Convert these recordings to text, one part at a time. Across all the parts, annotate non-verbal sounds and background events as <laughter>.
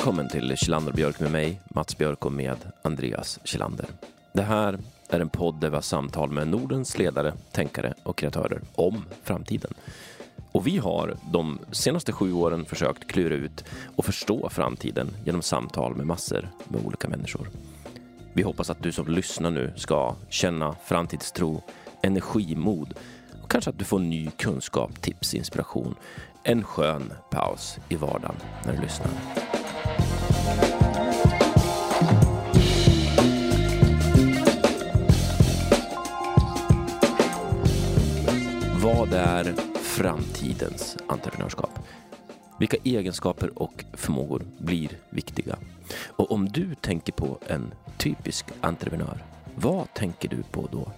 Välkommen till Kjellander Björk med mig, Mats Björk och med Andreas Kjellander. Det här är en podd där vi har samtal med Nordens ledare, tänkare och kreatörer om framtiden. Och vi har de senaste sju åren försökt klura ut och förstå framtiden genom samtal med massor med olika människor. Vi hoppas att du som lyssnar nu ska känna framtidstro, energimod och kanske att du får ny kunskap, tips, inspiration. En skön paus i vardagen när du lyssnar. Vad är framtidens entreprenörskap? Vilka egenskaper och förmågor blir viktiga? Och om du tänker på en typisk entreprenör, vad tänker du på då?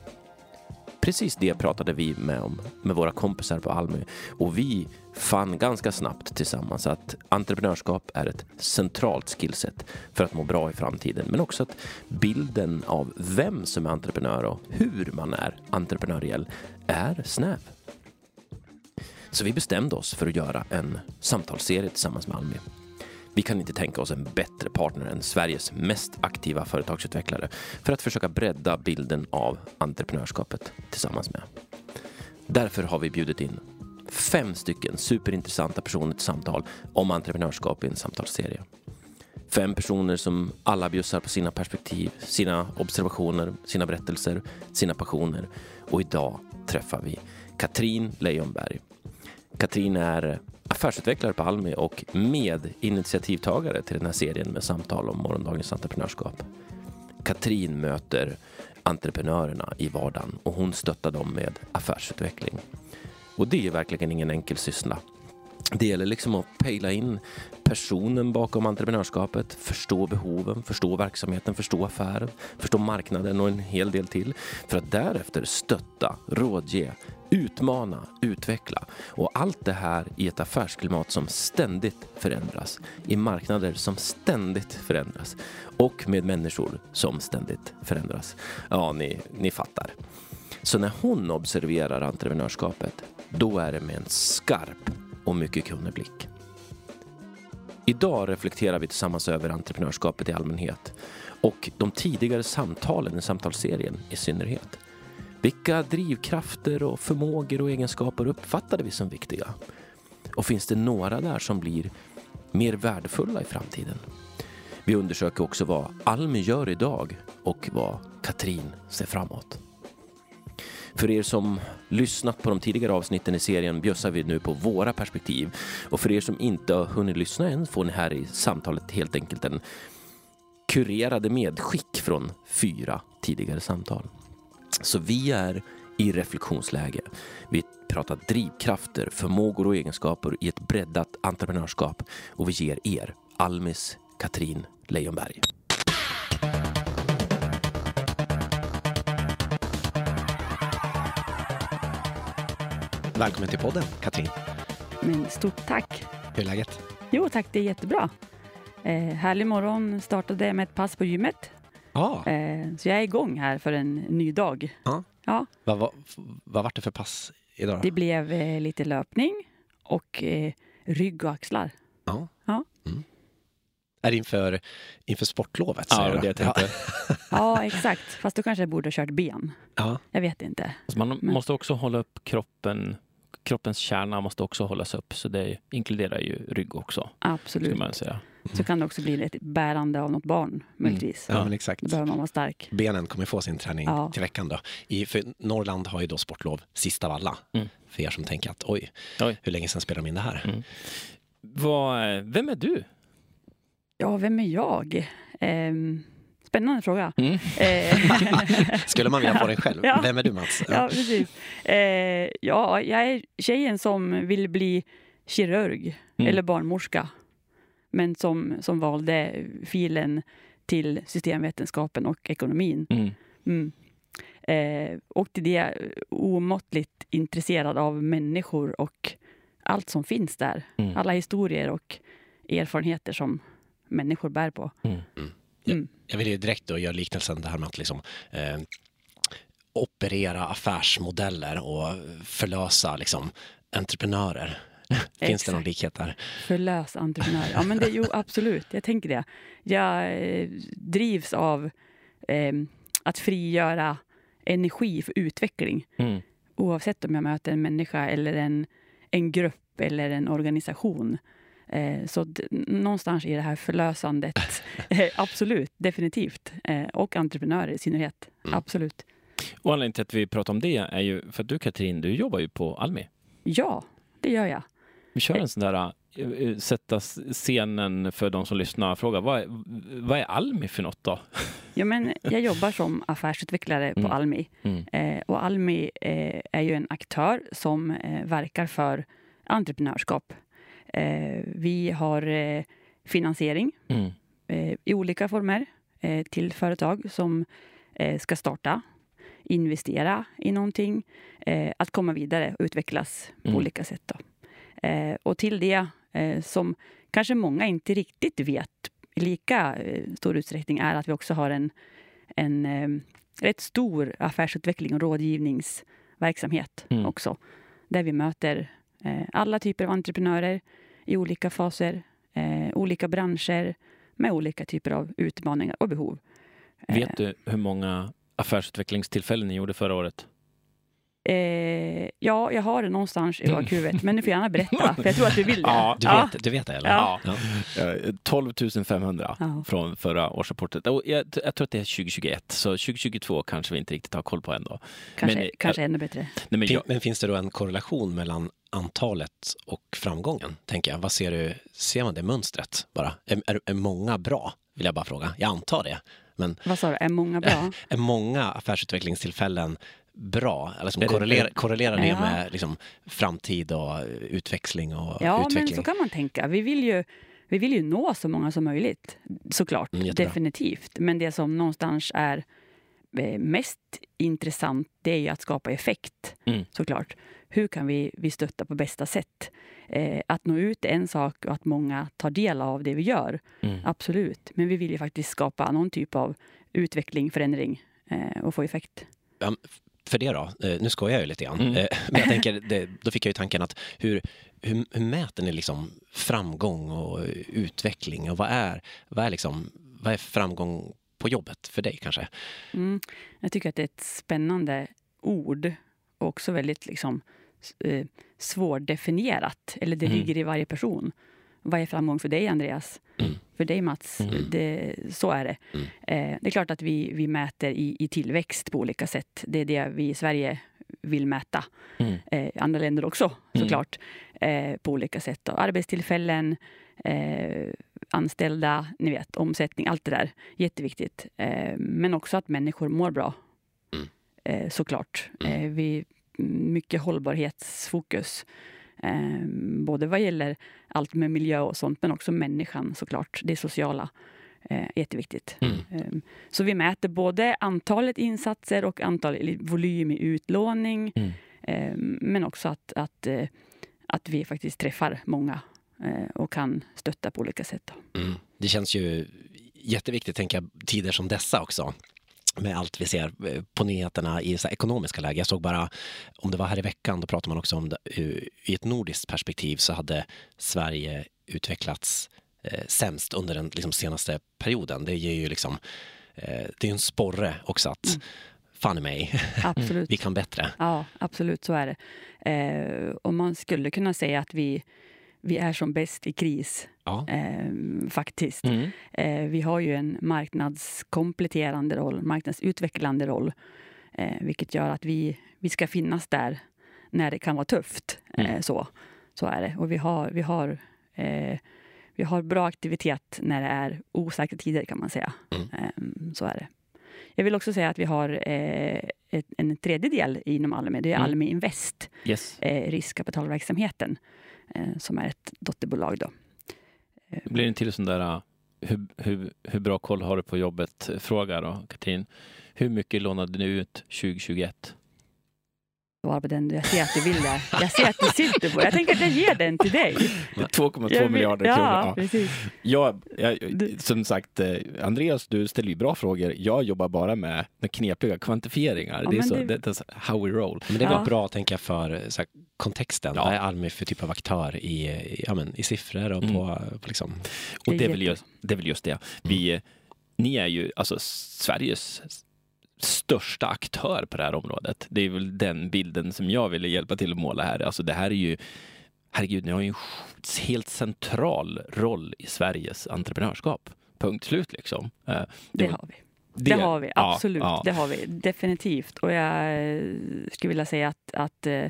Precis det pratade vi med om med våra kompisar på Almi och vi fann ganska snabbt tillsammans att entreprenörskap är ett centralt skillset för att må bra i framtiden. Men också att bilden av vem som är entreprenör och hur man är entreprenöriell är snäv. Så vi bestämde oss för att göra en samtalsserie tillsammans med Almi. Vi kan inte tänka oss en bättre partner än Sveriges mest aktiva företagsutvecklare för att försöka bredda bilden av entreprenörskapet tillsammans med. Därför har vi bjudit in fem stycken superintressanta personer till samtal om entreprenörskap i en samtalsserie. Fem personer som alla bjussar på sina perspektiv, sina observationer, sina berättelser, sina passioner. Och idag träffar vi Katrin Leijonberg. Katrin är affärsutvecklare på Almi och medinitiativtagare till den här serien med samtal om morgondagens entreprenörskap. Katrin möter entreprenörerna i vardagen och hon stöttar dem med affärsutveckling. Och det är verkligen ingen enkel syssla. Det gäller liksom att pejla in personen bakom entreprenörskapet, förstå behoven, förstå verksamheten, förstå affären, förstå marknaden och en hel del till. För att därefter stötta, rådge, utmana, utveckla. Och allt det här i ett affärsklimat som ständigt förändras. I marknader som ständigt förändras. Och med människor som ständigt förändras. Ja, ni, ni fattar. Så när hon observerar entreprenörskapet, då är det med en skarp och mycket kunnig blick. Idag reflekterar vi tillsammans över entreprenörskapet i allmänhet och de tidigare samtalen i samtalsserien i synnerhet. Vilka drivkrafter och förmågor och egenskaper uppfattade vi som viktiga? Och finns det några där som blir mer värdefulla i framtiden? Vi undersöker också vad Almi gör idag och vad Katrin ser framåt. För er som lyssnat på de tidigare avsnitten i serien bjössar vi nu på våra perspektiv. Och för er som inte har hunnit lyssna än får ni här i samtalet helt enkelt en kurerade medskick från fyra tidigare samtal. Så vi är i reflektionsläge. Vi pratar drivkrafter, förmågor och egenskaper i ett breddat entreprenörskap och vi ger er Almis Katrin Leijonberg. Välkommen till podden, Katrin. Men stort tack. Hur är läget? Jo tack, det är jättebra. Eh, härlig morgon, startade med ett pass på gymmet. Ja. Eh, så jag är igång här för en ny dag. ja. Ja, Vad, vad, vad var det för pass idag? det blev eh, lite löpning och eh, rygg och axlar. Ja. Ja. Mm. Är det inför, inför sportlovet? Ja, det du? jag tänkte. Ja, <laughs> exakt. Fast då kanske jag borde ha kört ben. Ja. Jag vet inte. Alltså man Men- måste också hålla upp kroppen. Kroppens kärna måste också hållas upp, så det inkluderar ju rygg också, Absolut. skulle man säga. Så kan det också bli lite bärande av något barn, möjligtvis. ja, men exakt. Då behöver man vara stark. Benen kommer få sin träning Ja. till veckan då. I, för Norrland har ju då sportlov sist av alla. Mm. För er som tänker att oj, Oj. hur länge sedan spelar de in det här? Mm. Vad, vem är du? Ja, vem är jag? Ehm, spännande fråga. Mm. Eh, <laughs> Skulle man vilja få den själv? Ja. Vem är du Mats? Ja, precis. Eh, ja, jag är tjejen som vill bli kirurg Mm. eller barnmorska. Men som, som valde filen till systemvetenskapen och ekonomin. Mm. Mm. Eh, och till det omåttligt intresserad av människor och allt som finns där. Mm. Alla historier och erfarenheter som människor bär på. Mm. Mm. Jag vill ju direkt då göra liknelsen det här med att liksom, eh, operera affärsmodeller och förlösa liksom, entreprenörer. Finns det någon likhet där? Förlös entreprenör. Ja, men det, jo, absolut. Jag tänker det. Jag eh, drivs av eh, att frigöra energi för utveckling. Mm. Oavsett om jag möter en människa eller en, en grupp eller en organisation. Eh, så någonstans i det här förlösandet, <laughs> eh, absolut, definitivt. Eh, och entreprenörer i synnerhet, Mm. absolut. Och anledningen till att vi pratar om det är ju för att du Katrin, du jobbar ju på Almi. Ja, det gör jag. Vi kör en sån där eh, eh, sätta scenen för de som lyssnar. Fråga, vad är, vad är Almi för något då? <laughs> Ja, men jag jobbar som affärsutvecklare på Mm. Almi. Mm. Eh, och Almi eh, är ju en aktör som eh, verkar för entreprenörskap. Eh, vi har eh, finansiering Mm. eh, i olika former eh, till företag som eh, ska starta, investera i någonting, eh, att komma vidare och utvecklas på Mm. olika sätt. Då. Eh, och till det eh, som kanske många inte riktigt vet i lika eh, stor utsträckning är att vi också har en, en rätt stor affärsutveckling och rådgivningsverksamhet Mm. också. Där vi möter alla typer av entreprenörer i olika faser, olika branscher med olika typer av utmaningar och behov. Eh, Vet du hur många affärsutvecklingstillfällen ni gjorde förra året? Eh, ja, jag har det någonstans i bakhuvudet, men du får gärna berätta, för jag tror att du vill det. Ja, Du, ja. vet, du vet det eller? Ja. Eh, 12 500 Ja. från förra årsrapporten. Jag, jag tror att det är 2021, så 2022 kanske vi inte riktigt har koll på ändå. Kanske, Men, eh, kanske ännu bättre. Nej, men jag, men finns det då en korrelation mellan antalet och framgången? Tänker jag. Vad ser du? Ser man det mönstret bara? Är, är, är många bra? Vill jag bara fråga. Jag antar det. Men Vad sa du, är många bra? <laughs> är många affärsutvecklingstillfällen bra? Eller som Är det- korrelerar, korrelerar det Ja. med liksom, framtid och eh, utväxling och Ja, utveckling? men så kan man tänka. Vi vill ju, vi vill ju nå så många som möjligt, såklart. Mm, jättebra. Definitivt. Men det som någonstans är eh, mest intressant, det är ju att skapa effekt, Mm. såklart. Hur kan vi, vi stötta på bästa sätt? Eh, att nå ut är en sak och att många tar del av det vi gör, mm. absolut. Men vi vill ju faktiskt skapa någon typ av utveckling, förändring eh, och få effekt. För det då? Eh, Nu skojar jag ju lite grann. Mm. Eh, Men jag tänker, det, då fick jag ju tanken att hur, hur, hur mäter ni liksom framgång och utveckling? Och vad är, vad är, liksom, vad är framgång på jobbet för dig kanske? Mm. Jag tycker att det är ett spännande ord och också väldigt liksom, eh, svårdefinierat. Eller det Mm. ligger i varje person. Vad är framgång för dig, Andreas? Mm. För dig, Mats? Mm. Det, så är det. Mm. Eh, det är klart att vi, vi mäter i, i tillväxt på olika sätt. Det är det vi i Sverige vill mäta. Mm. Eh, andra länder också, Mm. såklart. Eh, på olika sätt. Då. Arbetstillfällen, eh, anställda, ni vet, omsättning, allt det där. Jätteviktigt. Eh, men också att människor mår bra. Mm. Eh, såklart. Mm. Vi, mycket hållbarhetsfokus. Eh, både vad gäller allt med miljö och sånt, men också människan såklart. Det sociala. Eh, jätteviktigt. Mm. Eh, så vi mäter både antalet insatser och antal, volym i utlåning. Mm. Eh, men också att, att, eh, att vi faktiskt träffar många eh, och kan stötta på olika sätt. Mm. Det känns ju jätteviktigt, tänker jag, tider som dessa också. Med allt vi ser eh, på nyheterna i så ekonomiska läge. Jag såg bara, om det var här i veckan, då pratade man också om det, ur- i ett nordiskt perspektiv så hade Sverige utvecklats eh, sämst under den liksom, senaste perioden. Det ger ju liksom, eh, det är en sporre också att Mm. fan i mig, <laughs> vi kan bättre. Ja, absolut, så är det. Eh, och man skulle kunna säga att vi, vi är som bäst i kris, Ja. eh, faktiskt. Mm. Eh, vi har ju en marknadskompletterande roll, marknadsutvecklande roll, eh, vilket gör att vi, vi ska finnas där när det kan vara tufft. Eh, Mm. så, så är det. Och vi har, vi, har, eh, vi har bra aktivitet när det är osäkra tider, kan man säga. Mm. Eh, så är det. Jag vill också säga att vi har eh, en tredje del inom Almi. Det är Mm. Almi Invest, Yes. riskkapitalverksamheten, Eh, som är ett dotterbolag. Då. Eh, det blir en till sån där eh, hur, hur, hur bra koll har du på jobbet-fråga då, Katrin. Hur mycket lånade ni ut 2021? Svara på den. Jag ser att du vill det. Jag ser att du sitter på Jag tänker att jag ger den till dig. 2,2 Jag vill- miljarder ja, kronor. Ja. precis. Jag, jag, som sagt, eh, Andreas, du ställer ju bra frågor. Jag jobbar bara med knepiga kvantifieringar. Ja, det är men så, det- så how we roll. Men det är väl Ja. bra, tänker jag, för så här, kontexten. Ja. Vad är Almi för typ av aktör i, i, ja, men, i siffror och Mm. på, på liksom... Och Det är det är, väl just, det är väl just det. Vi, ni är ju alltså Sveriges största aktör på det här området. Det är väl den bilden som jag ville hjälpa till att måla här. Alltså det här är ju, herregud, ni har ju en helt central roll i Sveriges entreprenörskap. Punkt slut liksom. Eh, Det var- har vi. Det, har vi, ja, absolut. ja. Det har vi definitivt. Och jag eh, skulle vilja säga att, att eh,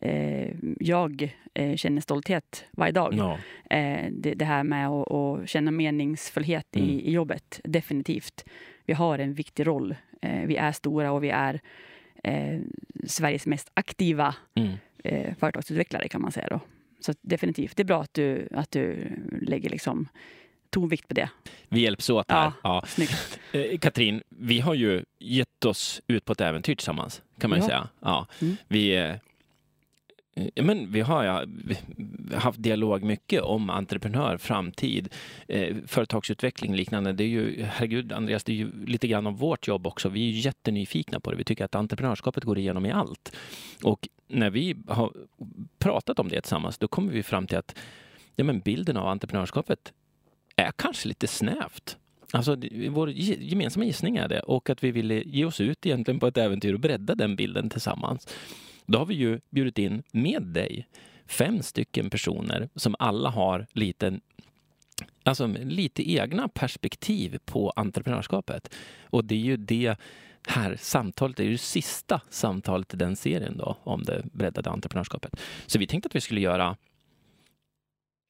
eh, jag känner stolthet varje dag. Ja. Eh, det, det här med att, att känna meningsfullhet Mm. i, i jobbet, definitivt. Vi har en viktig roll. Eh, vi är stora och vi är eh, Sveriges mest aktiva Mm. eh, företagsutvecklare kan man säga. Då. Så definitivt, det är bra att du, att du lägger liksom tonvikt på det. Vi hjälps åt här. Ja. Ja. <laughs> Katrin, vi har ju gett oss ut på ett äventyr tillsammans, kan man Ja. säga. Ja. Mm. Vi, Ja, men vi har ja, haft dialog mycket om entreprenör, framtid, eh, företagsutveckling liknande. Det är ju, herregud Andreas, det är ju lite grann om vårt jobb också. Vi är ju jättenyfikna på det. Vi tycker att entreprenörskapet går igenom i allt. Och när vi har pratat om det tillsammans, då kommer vi fram till att ja, men bilden av entreprenörskapet är kanske lite snävt. Alltså, vår gemensamma gissning är det och att vi ville ge oss ut egentligen på ett äventyr och bredda den bilden tillsammans. Då har vi ju bjudit in med dig fem stycken personer som alla har lite, alltså, lite egna perspektiv på entreprenörskapet. Och det är ju det här samtalet, det är ju det sista samtalet i den serien då om det breddade entreprenörskapet. Så vi tänkte att vi skulle göra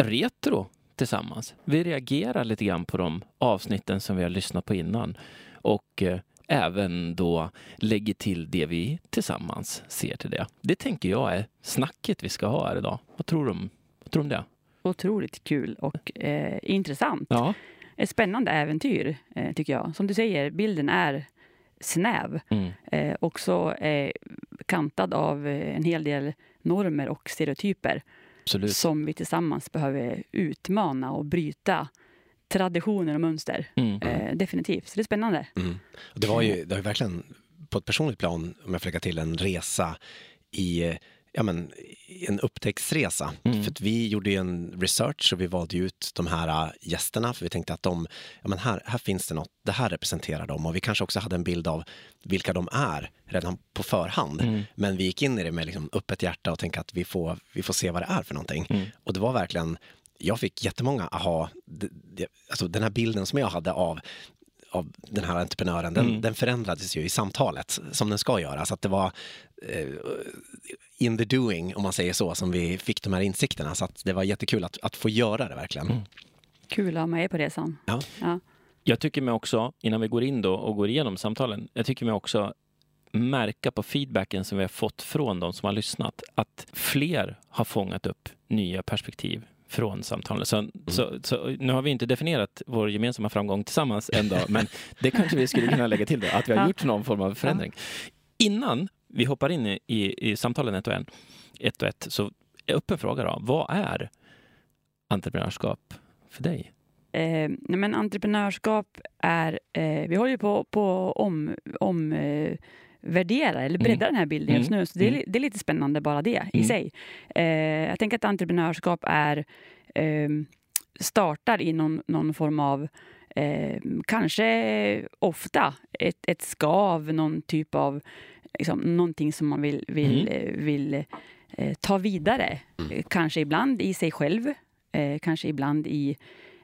retro tillsammans. Vi reagerar lite grann på de avsnitten som vi har lyssnat på innan och eh, även då lägger till det vi tillsammans ser till det. Det tänker jag är snacket vi ska ha här idag. Vad tror du om, vad tror du om det? Otroligt kul och eh, intressant. Ja. Ett spännande äventyr, eh, tycker jag. Som du säger, bilden är snäv. Mm. Eh, också eh, kantad av eh, en hel del normer och stereotyper Absolut. som vi tillsammans behöver utmana och bryta traditioner och mönster. Mm. Eh, definitivt. Så det är spännande. Mm. Det var ju det var ju verkligen på ett personligt plan, om jag får lägga till, en resa i ja, men, en upptäcktsresa. Mm. För att vi gjorde ju en research och vi valde ut de här äh, gästerna för vi tänkte att de, ja, men här, här finns det något, det här representerar dem och vi kanske också hade en bild av vilka de är redan på förhand. Mm. Men vi gick in i det med liksom öppet hjärta och tänkte att vi får, vi får se vad det är för någonting. Mm. Och det var verkligen, jag fick jättemånga aha, alltså den här bilden som jag hade av av den här entreprenören, den, Mm. den förändrades ju i samtalet som den ska göra. Så att det var eh, in the doing, om man säger så, som vi fick de här insikterna. Så att det var jättekul att, att få göra det verkligen. Mm. Kul att ha med er på resan. Ja. Ja. Jag tycker mig också, innan vi går in då och går igenom samtalen, jag tycker mig också märka på feedbacken som vi har fått från de som har lyssnat att fler har fångat upp nya perspektiv från samtalen. Så, så, så, nu har vi inte definierat vår gemensamma framgång tillsammans än då, <laughs> men det kanske vi skulle kunna lägga till då, att vi har Ja. gjort någon form av förändring. Innan vi hoppar in i, i, i samtalen ett och, en, ett och ett, så är öppen fråga då. Vad är entreprenörskap för dig? Eh, nej, men entreprenörskap är... Eh, vi håller ju på på om, om eh, värdera eller bredda den här bilden just Mm. nu. Så det är, Mm. det är lite spännande bara det i Mm. sig. Eh, jag tänker att entreprenörskap är eh, startar i någon, någon form av eh, kanske ofta ett, ett skav, någon typ av liksom, någonting som man vill, vill, Mm. eh, vill eh, ta vidare. Kanske ibland i sig själv, eh, kanske ibland i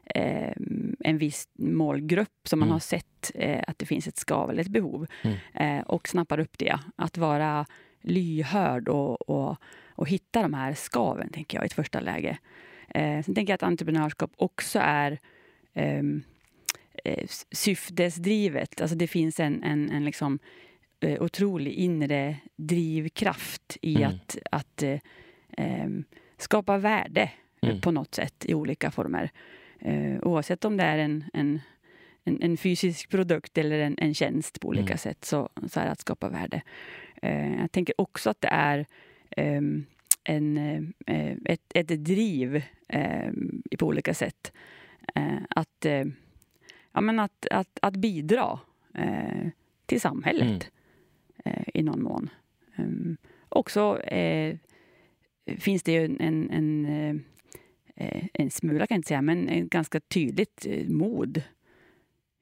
eh, en viss målgrupp som man Mm. har sett eh, att det finns ett skav eller ett behov Mm. eh, och snappar upp det. Att vara lyhörd och, och, och hitta de här skaven, tänker jag, i ett första läge. Eh, sen tänker jag att entreprenörskap också är ehm, eh, syftesdrivet. Alltså det finns en, en, en liksom, otrolig inre drivkraft i Mm. att, att eh, ehm, skapa värde Mm. på något sätt i olika former. Eh, oavsett om det är en, en, en, en fysisk produkt eller en, en tjänst på olika Mm. sätt så, så är det att skapa värde. Eh, jag tänker också att det är ehm, en, eh, ett, ett driv eh, på olika sätt. Eh, att, eh, ja, men att, att, att bidra eh, till samhället eh, i någon mån. Um, också finns det ju en, en, en, en smula, kan jag inte säga, men en ganska tydligt eh, mod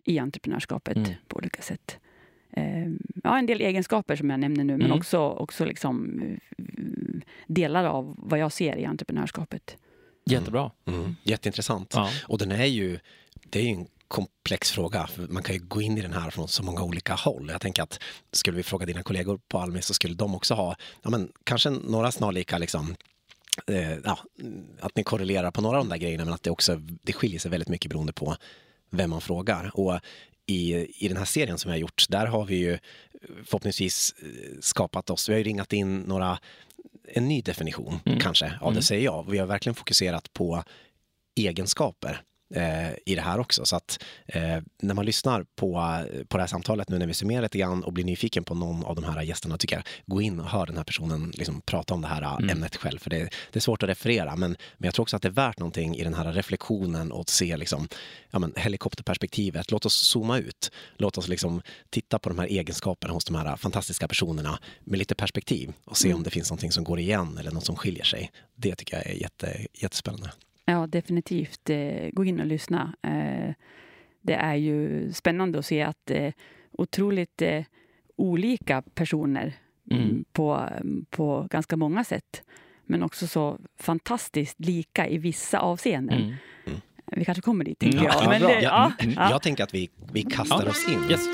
i entreprenörskapet Mm. på olika sätt. Eh, ja, en del egenskaper som jag nämner nu, men Mm. också, också liksom, eh, delar av vad jag ser i entreprenörskapet. Jättebra. Mm. Jätteintressant. Ja. Och den är ju, det är ju en komplex fråga. För man kan ju gå in i den här från så många olika håll. Jag tänker att skulle vi fråga dina kollegor på Almi så skulle de också ha, ja, men, kanske några snarlika liksom, eh, ja, att ni korrelerar på några av de där grejerna men att det också det skiljer sig väldigt mycket beroende på vem man frågar. Och i, i den här serien som vi har gjort, där har vi ju förhoppningsvis eh, skapat oss, vi har ju ringat in några, en ny definition Mm. kanske av Mm. det säger jag. Vi har verkligen fokuserat på egenskaper i det här också. Så att eh, när man lyssnar på, på det här samtalet nu när vi summerar lite grann och blir nyfiken på någon av de här gästerna tycker jag, gå in och hör den här personen liksom prata om det här Mm. ämnet själv. För det, det är svårt att referera, men, men jag tror också att det är värt någonting i den här reflektionen och se liksom, ja, men, helikopterperspektivet. Låt oss zooma ut. Låt oss liksom titta på de här egenskaperna hos de här fantastiska personerna med lite perspektiv och se Mm. om det finns någonting som går igen eller något som skiljer sig. Det tycker jag är jätte, jättespännande. Ja, definitivt. Eh, gå in och lyssna. Eh, det är ju spännande att se att eh, otroligt olika personer Mm. mm. på, på ganska många sätt. Men också så fantastiskt lika i vissa avseenden. Mm. Vi kanske kommer dit, tänker Mm. jag. Ja, Men, det- Jag, ja, ja. jag tänker att vi, vi kastar Ja. oss in. Yes.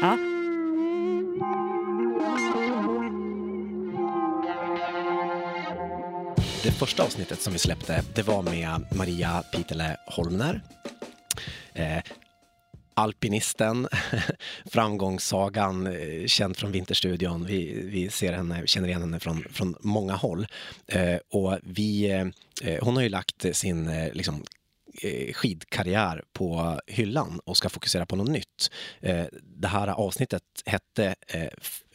Det första avsnittet som vi släppte, det var med Maria Pitele Holmner. Eh, alpinisten, <laughs> framgångssagan, eh, känd från Vinterstudion. Vi, vi ser henne, känner igen henne från, från många håll. Eh, och vi, eh, eh hon har ju lagt sin eh, liksom, eh, skidkarriär på hyllan och ska fokusera på något nytt. Eh, det här avsnittet hette,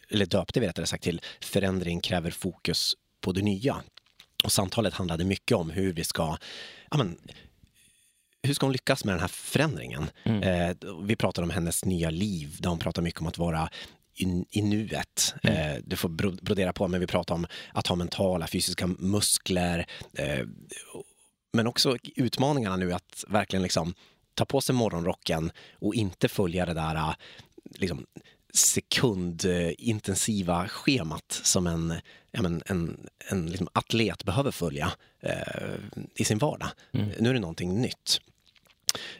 eller döpte vi rättare sagt till Förändring kräver fokus på det nya. Och samtalet handlade mycket om hur vi ska, ja men, hur ska hon lyckas med den här förändringen? Mm. Eh, vi pratar om hennes nya liv, där hon pratar mycket om att vara i, i nuet. Eh, du får bro- brodera på, men vi pratar om att ha mentala, fysiska muskler. Eh, men också utmaningarna nu att verkligen liksom ta på sig morgonrocken och inte följa det där eh, liksom, sekundintensiva schemat som en, ja, men en, en liksom atlet behöver följa eh, i sin vardag. Mm. Nu är det någonting nytt.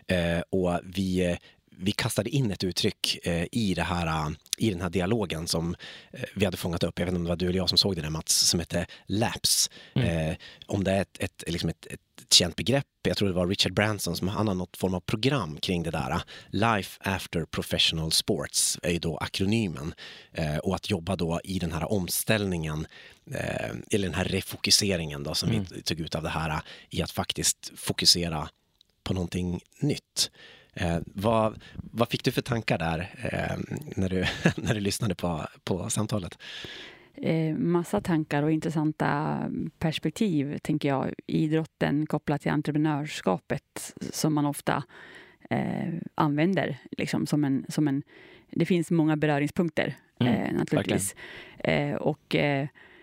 Eh, och vi, eh, vi kastade in ett uttryck eh, i, det här, eh, i den här dialogen som eh, vi hade fångat upp. Jag vet inte om det var du eller jag som såg det där Mats, som hette LAPS. Eh, om det är ett, ett, liksom ett, ett känt begrepp, jag tror det var Richard Branson som han har något form av program kring det där. Life after professional sports är ju då akronymen. Och att jobba då i den här omställningen, eller den här refokuseringen då som Mm. vi tog ut av det här, i att faktiskt fokusera på någonting nytt. Eh, vad, vad fick du för tankar där eh, när, du, <laughs> när du lyssnade på, på samtalet? eh, massa tankar och intressanta perspektiv, tänker jag. Idrotten kopplat till entreprenörskapet som man ofta eh, använder liksom som en, som en... Det finns många beröringspunkter, Mm, eh, naturligtvis. Eh, och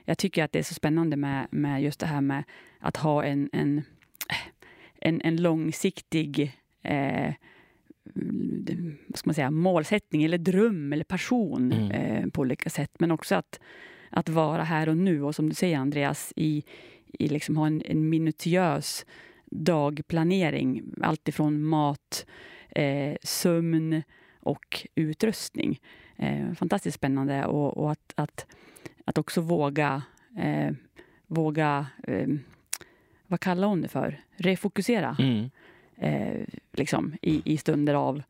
jag tycker att det är så spännande med, med just det här med att ha en, en, en, en långsiktig eh, vad ska man säga, målsättning eller dröm eller passion Mm. eh, på olika sätt. Men också att, att vara här och nu och som du säger Andreas, i, i liksom ha en, en minutiös dagplanering. Allt ifrån mat, eh, sömn och utrustning. Eh, fantastiskt spännande och, och att, att, att också våga, eh, våga eh, vad kallar hon det för? Refokusera Mm. Eh, liksom, i, i stunder av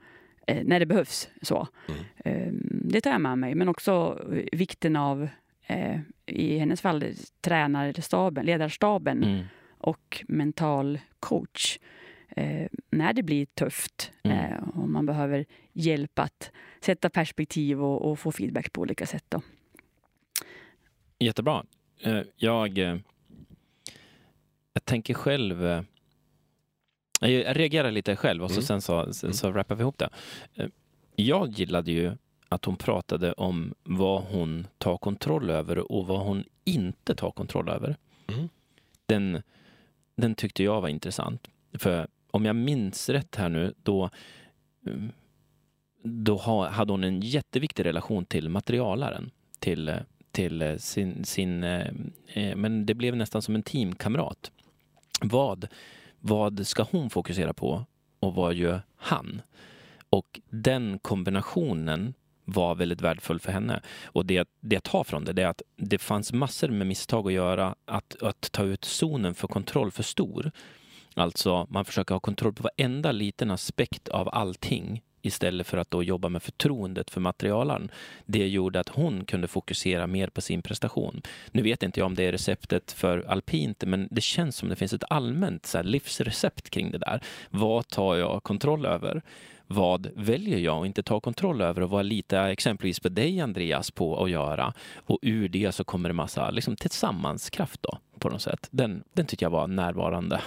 eh, när det behövs. Så. Mm. Eh, det tar jag med mig, men också eh, vikten av eh, i hennes fall tränarstaben, ledarstaben Mm. och mental coach. Eh, när det blir tufft Mm. eh, och man behöver hjälp att sätta perspektiv och, och få feedback på olika sätt. Då. jättebra. Eh, Jag, jag tänker själv... Jag reagerar lite själv och så Mm. sen så, sen Mm. så rappar vi ihop det. Eh, Jag gillade ju att hon pratade om vad hon tar kontroll över och vad hon inte tar kontroll över. Mm. Den, den tyckte jag var intressant. För om jag minns rätt här nu, då, mm, då ha, hade hon en jätteviktig relation till materialaren. Till, till eh, sin, sin eh, men det blev nästan som en teamkamrat. Vad, vad ska hon fokusera på och vad gör han? Och den kombinationen var väldigt värdefull för henne. Och det, det jag tar från det, det är att det fanns massor med misstag att göra. Att, att ta ut zonen för kontroll för stor. Alltså, man försöker ha kontroll på varenda liten aspekt av allting istället för att då jobba med förtroendet för materialaren. Det gjorde att hon kunde fokusera mer på sin prestation. Nu vet inte jag om det är receptet för alpint, men det känns som det finns ett allmänt så här, livsrecept kring det där. Vad tar jag kontroll över? Vad väljer jag att inte ta kontroll över och vad litar jag exempelvis på dig Andreas på att göra? Och ur det så kommer det massa liksom, tillsammanskraft då på något sätt. Den, den tycker jag var närvarande.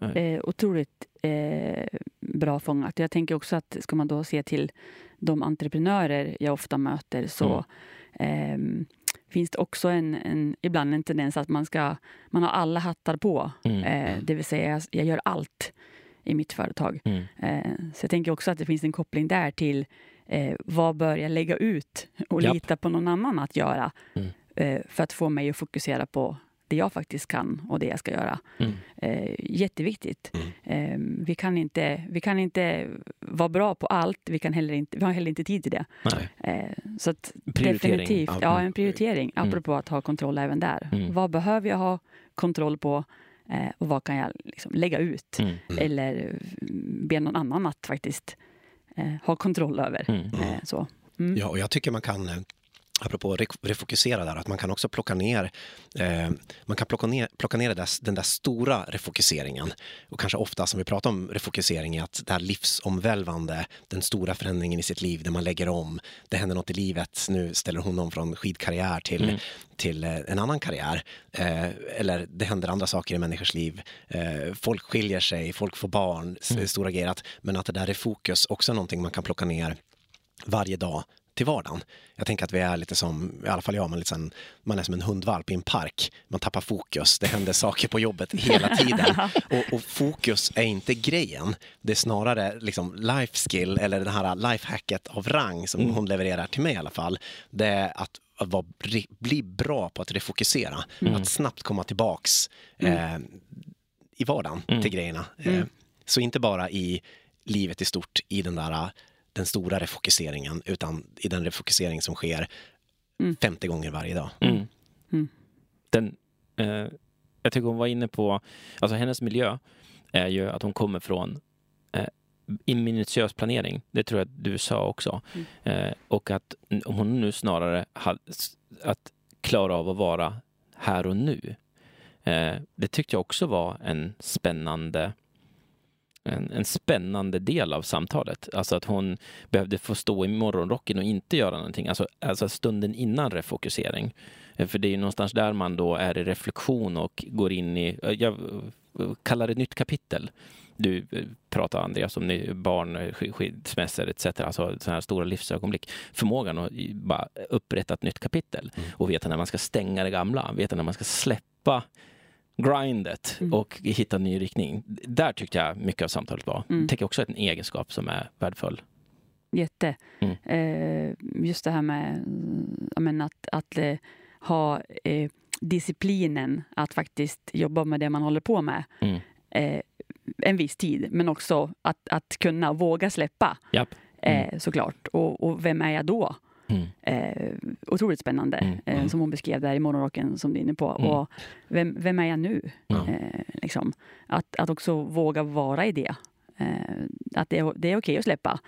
Eh, otroligt eh, bra fångat. Jag tänker också att ska man då se till de entreprenörer jag ofta möter så ehm, finns det också en, en, ibland en tendens att man ska man har alla hattar på. Mm. Eh, det vill säga, jag, jag gör allt i mitt företag. Mm. Eh, så jag tänker också att det finns en koppling där till eh, vad bör jag lägga ut och Japp. lita på någon annan att göra Mm. eh, för att få mig att fokusera på det jag faktiskt kan och det jag ska göra. Mm. Eh, jätteviktigt. Mm. Eh, vi, kan inte, vi kan inte vara bra på allt. Vi, kan heller inte, vi har heller inte tid till det. Nej. Eh, så att Prioritering. definitivt, Ja. en prioritering. Mm. Apropå att ha kontroll även där. Mm. Vad behöver jag ha kontroll på? Eh, och vad kan jag liksom lägga ut? Mm. Mm. Eller be någon annan att faktiskt eh, ha kontroll över. Mm. Eh, så. Mm. Ja, och jag tycker man kan, apropå re- refokusera där, att man kan också plocka ner, eh, man kan plocka ner, plocka ner där, den där stora refokuseringen. Och kanske ofta som vi pratar om refokusering är att det här livsomvälvande, den stora förändringen i sitt liv, där man lägger om, det händer något i livet, nu ställer hon om från skidkarriär till, Mm. till eh, en annan karriär. Eh, eller det händer andra saker i människors liv. Eh, folk skiljer sig, folk får barn, Mm. stora grejer. Men att det där är fokus också någonting man kan plocka ner varje dag till vardagen. Jag tänker att vi är lite som, i alla fall jag, man, liksom, man är som en hundvalp i en park. Man tappar fokus, det händer saker på jobbet hela <laughs> tiden. Och, och fokus är inte grejen. Det är snarare liksom life skill eller det här lifehacket av rang som Mm. hon levererar till mig i alla fall. Det är att, att vara, bli bra på att refokusera. Mm. Att snabbt komma tillbaks eh, i vardagen Mm. till grejerna. Mm. Eh, så inte bara i livet i stort, i den där den stora refokuseringen, utan i den refokusering som sker Mm. 50 gånger varje dag. Mm. Mm. Den, eh, jag tycker hon var inne på, alltså hennes miljö är ju att hon kommer från eh, minutiös planering. Det tror jag att du sa också. Mm. Eh, och att hon nu snarare har, att klara av att vara här och nu. Eh, det tyckte jag också var en spännande en, en spännande del av samtalet. Alltså att hon behövde få stå i morgonrocken och inte göra någonting. Alltså, alltså stunden innan refokusering. Eh, För det är ju någonstans där man då är i reflektion och går in i, eh, jag eh, kallar det nytt kapitel. Du pratar Andreas om barn, sk- skilsmässor etc. Alltså sådana här stora livsögonblick. Förmågan att bara upprätta ett nytt kapitel Mm. och veta när man ska stänga det gamla. Veta när man ska släppa grindet Mm. och hitta en ny riktning. Där tyckte jag mycket av samtalet var. Mm. Jag tycker också att en egenskap som är värdefull. Jätte. Mm. Eh, just det här med mm, menar, att, att eh, ha eh, disciplinen att faktiskt jobba med det man håller på med Mm. eh, en viss tid, men också att, att kunna våga släppa Japp. eh, såklart. Och, och vem är jag då? Mm. Eh, otroligt spännande, Mm, eh, mm. som hon beskrev där i morgonrocken som du är inne på. Mm. Och vem, vem är jag nu? Eh, liksom. att, att också våga vara i det. Eh, att det är, det är okej att släppa.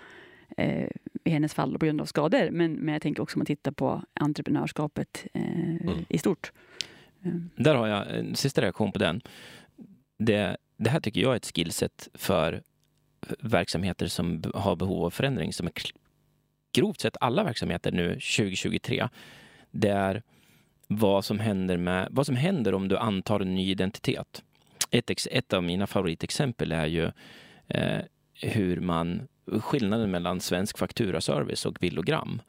Eh, I hennes fall på grund av skador. Men, men jag tänker också om man tittar på entreprenörskapet eh, Mm. i stort. Där har jag en sista reaktion på den. Det, det här tycker jag är ett skillset för verksamheter som har behov av förändring, som är grovt sett alla verksamheter nu 2023. Det är vad som händer, med, vad som händer om du antar en ny identitet. Ett, ex- ett av mina favoritexempel är ju eh, hur man, skillnaden mellan svensk fakturaservice och Villogram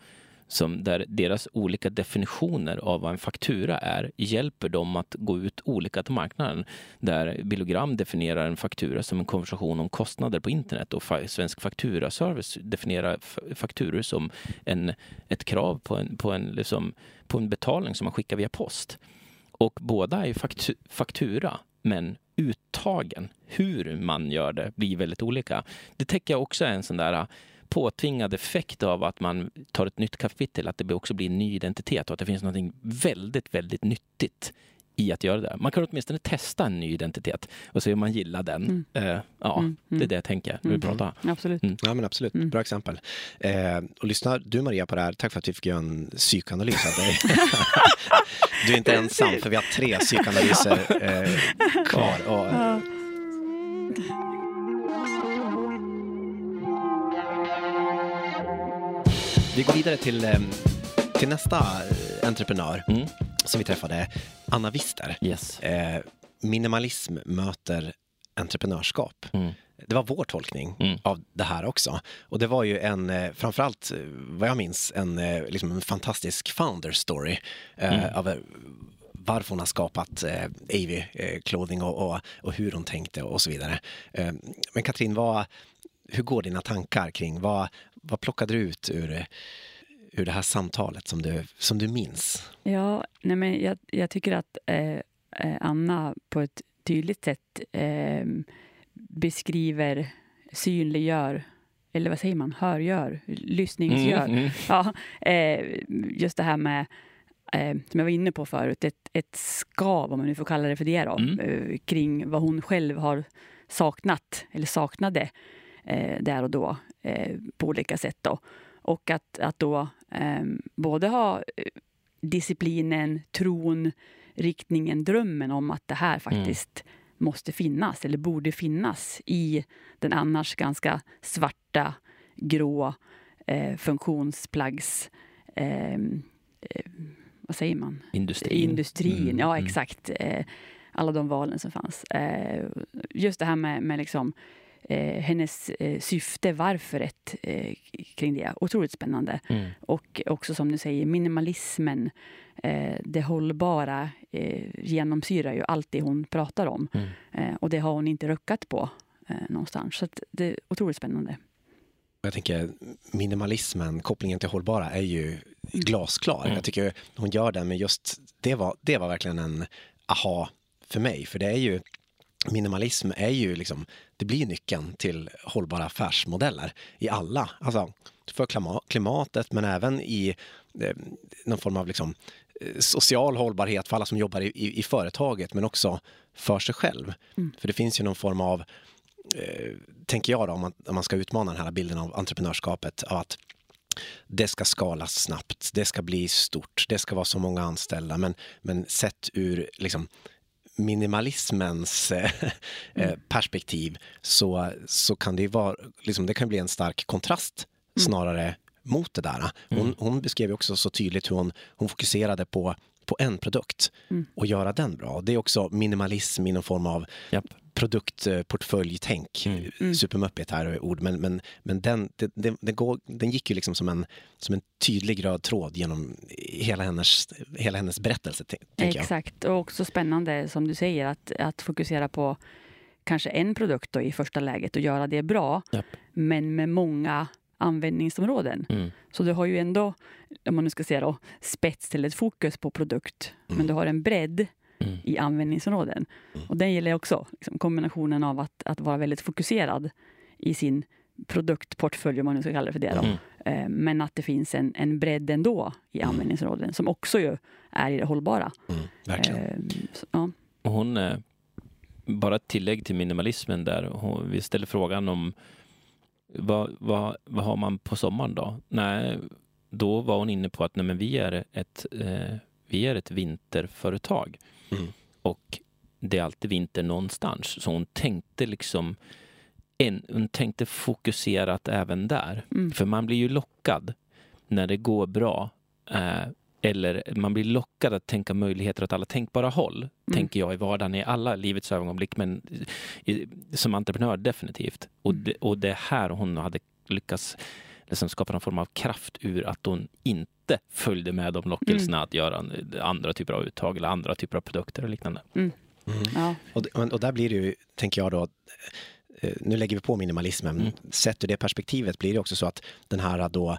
som där deras olika definitioner av vad en faktura är hjälper dem att gå ut olika till marknaden. Där Billogram definierar en faktura som en konversation om kostnader på internet och fa- Svensk Fakturaservice definierar fakturor som en, ett krav på en, på, en, liksom, på en betalning som man skickar via post. Och båda är faktu- faktura, men uttagen, hur man gör det, blir väldigt olika. Det tänker jag också är en sån där påtvingad effekt av att man tar ett nytt kapitel, att det också blir en ny identitet och att det finns något väldigt, väldigt nyttigt i att göra det. Man kan åtminstone testa en ny identitet och se om man gillar den. Eh, ja, Mm, det är mm. det jag tänker när vi Mm. pratar. Absolut. Ja, men absolut. Mm. Bra exempel. Eh, och lyssnar du Maria på det här, tack för att vi fick göra en psykanalys av dig. <laughs> du är inte ensam, för vi har tre psykanalyser eh, kvar. Och, vi går vidare till, eh, till nästa eh, entreprenör Mm. som vi träffade, Anna Wister. Yes. Eh, minimalism möter entreprenörskap. Mm. Det var vår tolkning Mm. av det här också. Och det var ju en, eh, framförallt vad jag minns, en, liksom en fantastisk founder story eh, Mm. av varför hon har skapat eh, Avy eh, Clothing och, och, och hur hon tänkte och så vidare. Eh, men Katrin, vad, hur går dina tankar kring, vad, vad plockade du ut ur, ur det här samtalet som du, som du minns? Ja, nej men jag, jag tycker att eh, eh, Anna på ett tydligt sätt eh, beskriver, synliggör, eller vad säger man, hörgör, lyssningsgör. Mm, mm. Ja, eh, just det här med, eh, som jag var inne på förut, ett, ett skav, om man nu får kalla det för det, då, Mm. eh, kring vad hon själv har saknat, eller saknade, eh, där och då, eh, på olika sätt. Då. Och att, att då eh, både ha eh, disciplinen, tron, riktningen, drömmen om att det här faktiskt måste finnas, eller borde finnas i den annars ganska svarta, grå eh, funktionsplaggs... Eh, eh, vad säger man? Industrin. Industrin, Mm, ja mm. exakt. Eh, alla de valen som fanns. Eh, just det här med, med liksom, eh, hennes eh, syfte, varföret eh, kring det. Otroligt spännande. Mm. Och också som du säger, minimalismen, eh, det hållbara eh, genomsyrar ju allt det hon pratar om. Mm. Eh, och det har hon inte ruckat på någonstans. Så det är otroligt spännande. Jag tänker minimalismen, kopplingen till hållbara är ju glasklar. Mm. Jag tycker hon gör den, men just det var, det var verkligen en aha för mig. För det är ju, minimalism är ju liksom, det blir nyckeln till hållbara affärsmodeller i alla, alltså för klima- klimatet men även i eh, någon form av liksom, eh, social hållbarhet för alla som jobbar i, i, i företaget men också för sig själv. Mm. För det finns ju någon form av eh, tänker jag då, om man, om man ska utmana den här bilden av entreprenörskapet, av att det ska skalas snabbt, det ska bli stort, det ska vara så många anställda, men, men sett ur liksom, minimalismens eh, <laughs> eh, perspektiv så, så kan det ju vara, liksom, det kan bli en stark kontrast snarare mot det där. Hon, hon beskrev också så tydligt hur hon, hon fokuserade på, på en produkt Mm. och göra den bra. Det är också minimalism i någon form av Japp. Produktportföljtänk. Mm. Supermuppigt här ord, men, men, men den, det, det går, den gick ju liksom som en, som en tydlig röd tråd genom hela hennes, hela hennes berättelse. Exakt, och också spännande som du säger att, att fokusera på kanske en produkt då i första läget och göra det bra, Japp. men med många användningsområden. Mm. Så du har ju ändå, om man nu ska säga då, spets eller ett fokus på produkt, men du har en bredd Mm. i användningsområden. Och den gäller också, liksom, kombinationen av att, att vara väldigt fokuserad i sin produktportfölj, om man nu ska kalla det för det. Då. Mm. Eh, Men att det finns en, en bredd ändå i användningsområden som också ju är i det hållbara. Mm, verkligen. Eh, så, ja. Och hon, eh, bara ett tillägg till minimalismen där. Hon, vi ställer frågan om vad, vad, vad har man på sommaren då? Nej, då var hon inne på att nej, men vi, är ett, eh, vi är ett vinterföretag. Mm. Och det är alltid vinter någonstans. Så hon tänkte liksom en, hon tänkte fokuserat även där. Mm. För man blir ju lockad när det går bra. Eh, eller man blir lockad att tänka möjligheter åt alla tänkbara håll, tänker jag i vardagen i alla livets ögonblick, men i, som entreprenör definitivt. Och, det, och det är här hon hade lyckats liksom skapa någon form av kraft ur att hon inte följde med de lockelserna att göra andra typer av uttag eller andra typer av produkter och liknande. Ja. Och, och där blir det ju, tänker jag då, eh, nu lägger vi på minimalismen, Mm. sett ur det perspektivet blir det också så att den här då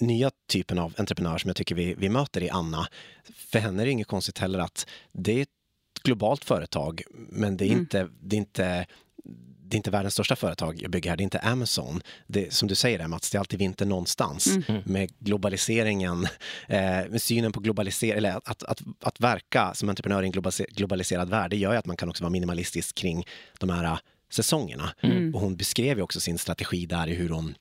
nya typen av entreprenör som jag tycker vi, vi möter i Anna, för henne är det inget konstigt heller att det är ett globalt företag, men det är, Mm. inte, det är inte det är inte världens största företag jag bygger här, det är inte Amazon. Det, som du säger där Mats, det är alltid vinter någonstans. Mm. Med globaliseringen, eh, med synen på globalisering, eller att, att, att, att verka som entreprenör i en globaliser- globaliserad värld, det gör ju att man kan också vara minimalistisk kring de här eh, säsongerna. Mm. Och hon beskrev ju också sin strategi där i hur hon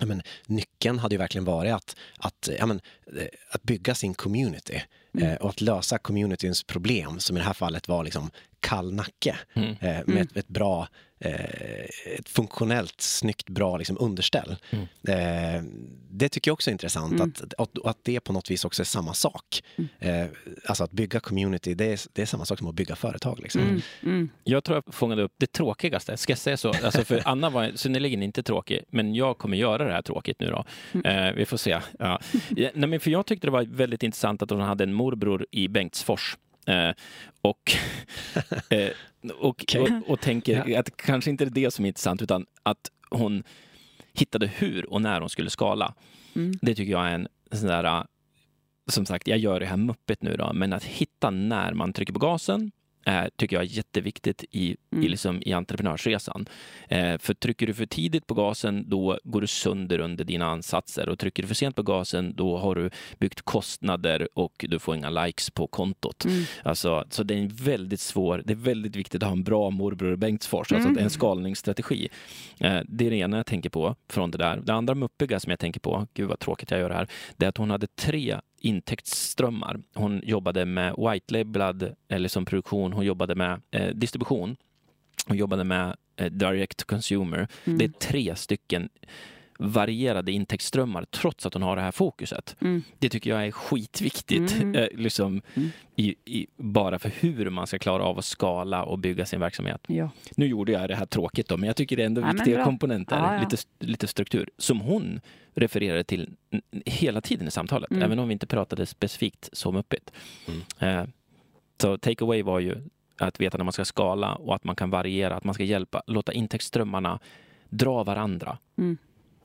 Ja, men, nyckeln hade ju verkligen varit att, att, ja, men, eh, att bygga sin community eh, och att lösa communityns problem som i det här fallet var liksom kall nacke Mm. eh, med ett, ett bra, eh, ett funktionellt, snyggt, bra liksom, underställ. Mm. Eh, det tycker jag också är intressant, Mm. att, att, att det på något vis också är samma sak. Eh, alltså att bygga community, det är, det är samma sak som att bygga företag. Liksom. Mm. Mm. Jag tror jag fångade upp det tråkigaste. Ska jag säga så? Alltså för <laughs> Anna var synnerligen inte tråkig, men jag kommer göra det här tråkigt nu då. Eh, vi får se. Ja, Nej, men för jag tyckte det var väldigt intressant att hon hade en morbror i Bengtsfors. Eh, och, <laughs> eh, och, Okej. och, och tänker att kanske inte det är det som är intressant, utan att hon hittade hur och när hon skulle skala. Mm. Det tycker jag är en sån där, äh, som sagt, jag gör det här muppet nu då, men att hitta när man trycker på gasen är, tycker jag är jätteviktigt i, i, Mm. liksom, i entreprenörsresan. Eh, för trycker du för tidigt på gasen, då går du sönder under dina ansatser. Och trycker du för sent på gasen, då har du byggt kostnader och du får inga likes på kontot. Mm. Alltså, så det är väldigt svår, det är väldigt viktigt att ha en bra morbror i Bengtsfors, alltså Mm. att en skalningsstrategi. Eh, det är det ena jag tänker på från det där. Det andra muppiga som jag tänker på, gud vad tråkigt jag gör det här, det är att hon hade tre intäktsströmmar. Hon jobbade med white labelad, eller som produktion, hon jobbade med eh, distribution, hon jobbade med eh, direct consumer. Mm. Det är tre stycken varierade intäktsströmmar trots att hon har det här fokuset. Mm. Det tycker jag är skitviktigt. Mm. Eh, liksom, Mm. i, i, bara för hur man ska klara av att skala och bygga sin verksamhet. Ja. Nu gjorde jag det här tråkigt då, men jag tycker det är ändå Ja, viktiga komponenter, Ja, ja. Lite, lite struktur, som hon refererade till hela tiden i samtalet, Mm. även om vi inte pratade specifikt så muppigt. Mm. Eh, så take away var ju att veta när man ska skala och att man kan variera, att man ska hjälpa, låta intäktsströmmarna dra varandra. Mm.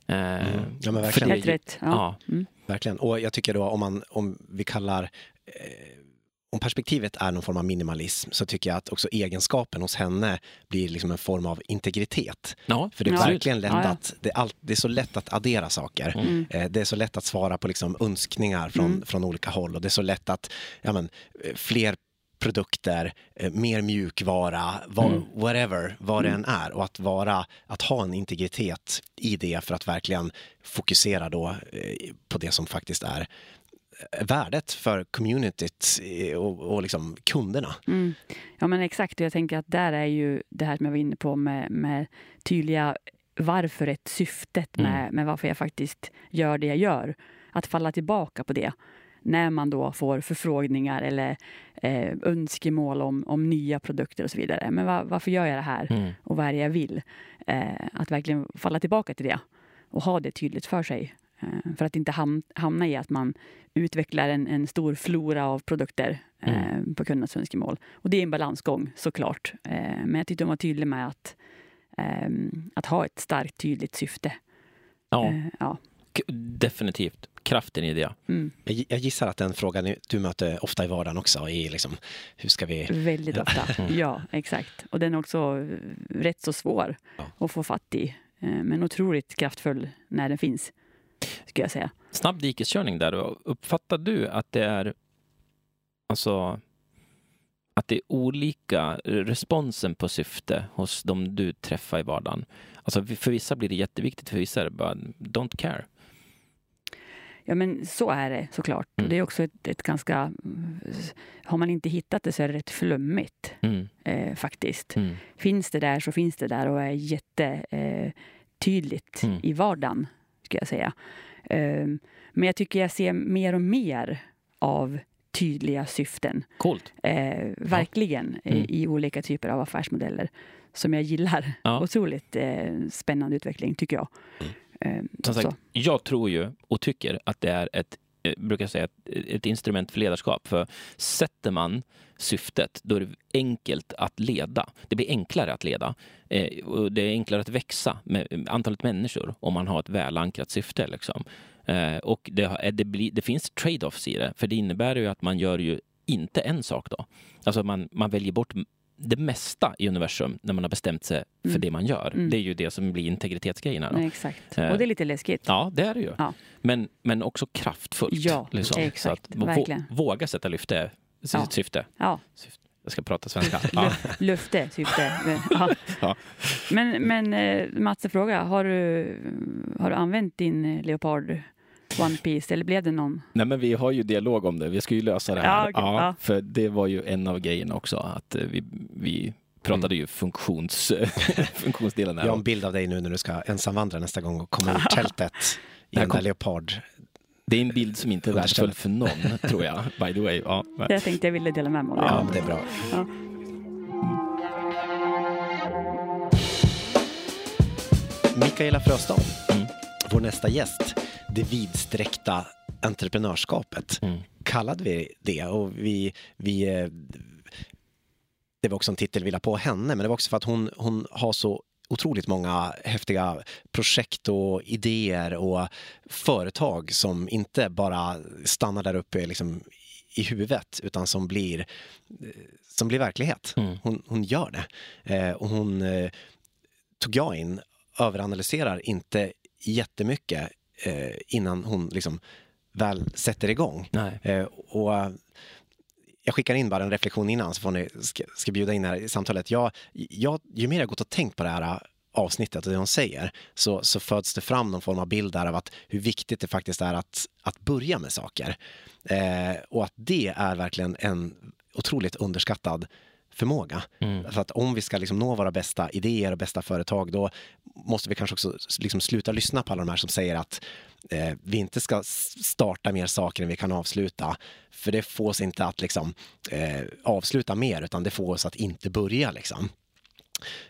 Eh, Mm. Ja, men för verkligen. det- Helt rätt. Ja. Ja. Mm. Verkligen. Och jag tycker då om, man, om vi kallar eh, om perspektivet är någon form av minimalism så tycker jag att också egenskapen hos henne blir liksom en form av integritet. ja, För det är Ja. verkligen lätt Ja, att, det är, all, det är så lätt att addera saker. Mm. Eh, Det är så lätt att svara på liksom önskningar från, Mm. från olika håll och det är så lätt att ja, men, eh, fler produkter, eh, mer mjukvara, vad, Mm. whatever, vad det Mm. än är. Och att, vara, att ha en integritet i det för att verkligen fokusera då eh, på det som faktiskt är eh, värdet för communityt och, och liksom kunderna. Mm. Ja, men exakt. Och jag tänker att där är ju det här som jag var inne på med, med tydliga varför ett syftet med, Mm. med varför jag faktiskt gör det jag gör. Att falla tillbaka på det när man då får förfrågningar eller eh, önskemål om, om nya produkter och så vidare. Men va, varför gör jag det här Mm. och vad är det jag vill? Eh, att verkligen falla tillbaka till det och ha det tydligt för sig. Eh, för att inte ham, hamna i att man utvecklar en, en stor flora av produkter eh, Mm. på kundernas önskemål. Och det är en balansgång såklart. Eh, men jag tyckte hon var tydlig med att, ehm, att ha ett starkt tydligt syfte. ja, Eh, ja. Definitivt. Kraften i det. Mm, Jag gi- jag gissar att den frågan du möter ofta i vardagen också i liksom, hur ska vi... väldigt ofta. Ja, exakt. Och den är också eh, rätt så svår Ja. att få fatt i. Eh, men otroligt kraftfull när den finns, skulle jag säga. Snabb dikeskörning där. Uppfattar du att det är alltså att det är olika responsen på syfte hos de du träffar i vardagen? Alltså för vissa blir det jätteviktigt, för vissa är det bara don't care. Ja, men så är det såklart. Mm. Det är också ett, ett ganska... Har man inte hittat det så är det rätt flummigt Mm. eh, faktiskt. Mm. Finns det där så finns det där och är jättetydligt eh, Mm. i vardagen, skulle jag säga. Eh, men jag tycker jag ser mer och mer av tydliga syften. Coolt. Eh, verkligen eh, Mm. i olika typer av affärsmodeller som jag gillar. Ja. Otroligt eh, spännande utveckling tycker jag. Eh, Som så. sagt, jag tror ju och tycker att det är ett eh, brukar säga ett, instrument för ledarskap. För sätter man syftet, då är det enkelt att leda. Det blir enklare att leda. Eh, och det är enklare att växa med antalet människor om man har ett välankrat syfte. Liksom. Eh, och det, det, blir, det finns trade-offs i det, för det innebär ju att man gör ju inte en sak då. Alltså man, man väljer bort det mesta i universum när man har bestämt sig för Mm. det man gör. Mm. Det är ju det som blir integritetsgrejerna. Då. Nej, exakt. Eh, Och det är lite läskigt. Ja, det är det ju. Ja. Men, men också kraftfullt. Ja, liksom. exakt. Verkligen. våga sätta lyfte, Ja. syfte. Ja, syfte. Jag ska prata svenska. Ja. löfte, syfte. Ja. <laughs> Ja. men, men eh, Mats, fråga. Har du, har du använt din eh, Leopard One Piece eller blev det någon? Nej, men vi har ju dialog om det. Vi ska ju lösa det här. Ja, okej. Ja. För det var ju en av grejerna också. Att eh, vi, vi pratade ju funktions, <laughs> funktionsdelen. Här. Jag har en bild av dig nu när du ska ensamvandra nästa gång och komma ur <laughs> tältet i den där kom- leopard. Det är en bild som inte är värdefull för någon, <laughs> tror jag. By the way. Ja, men- Jag tänkte jag ville dela med mig av det. Ja, men det är bra. Ja. Mikaela Fröstad, Mm. Vår nästa gäst. Det vidsträckta entreprenörskapet. Mm. Kallade vi det och vi, vi eh, det var också en titel vi la på henne, men det var också för att hon, hon har så otroligt många häftiga projekt och idéer och företag som inte bara stannar där uppe liksom i huvudet utan som blir, eh, som blir verklighet. Mm. Hon, hon gör det. Eh, och hon eh, tog jag in, överanalyserar inte jättemycket eh, innan hon liksom väl sätter igång. Eh, och eh, jag skickar in bara en reflektion innan så får ni ska, ska bjuda in här i samtalet. Jag, jag, ju mer jag gått och tänkt på det här eh, avsnittet och det hon säger så, så föds det fram någon form av bild där av att hur viktigt det faktiskt är att, att börja med saker. Eh, och att det är verkligen en otroligt underskattad förmåga. Mm. För att om vi ska liksom nå våra bästa idéer och bästa företag då måste vi kanske också liksom sluta lyssna på alla de här som säger att eh, vi inte ska starta mer saker än vi kan avsluta. För det får oss inte att liksom, eh, avsluta mer utan det får oss att inte börja. Liksom.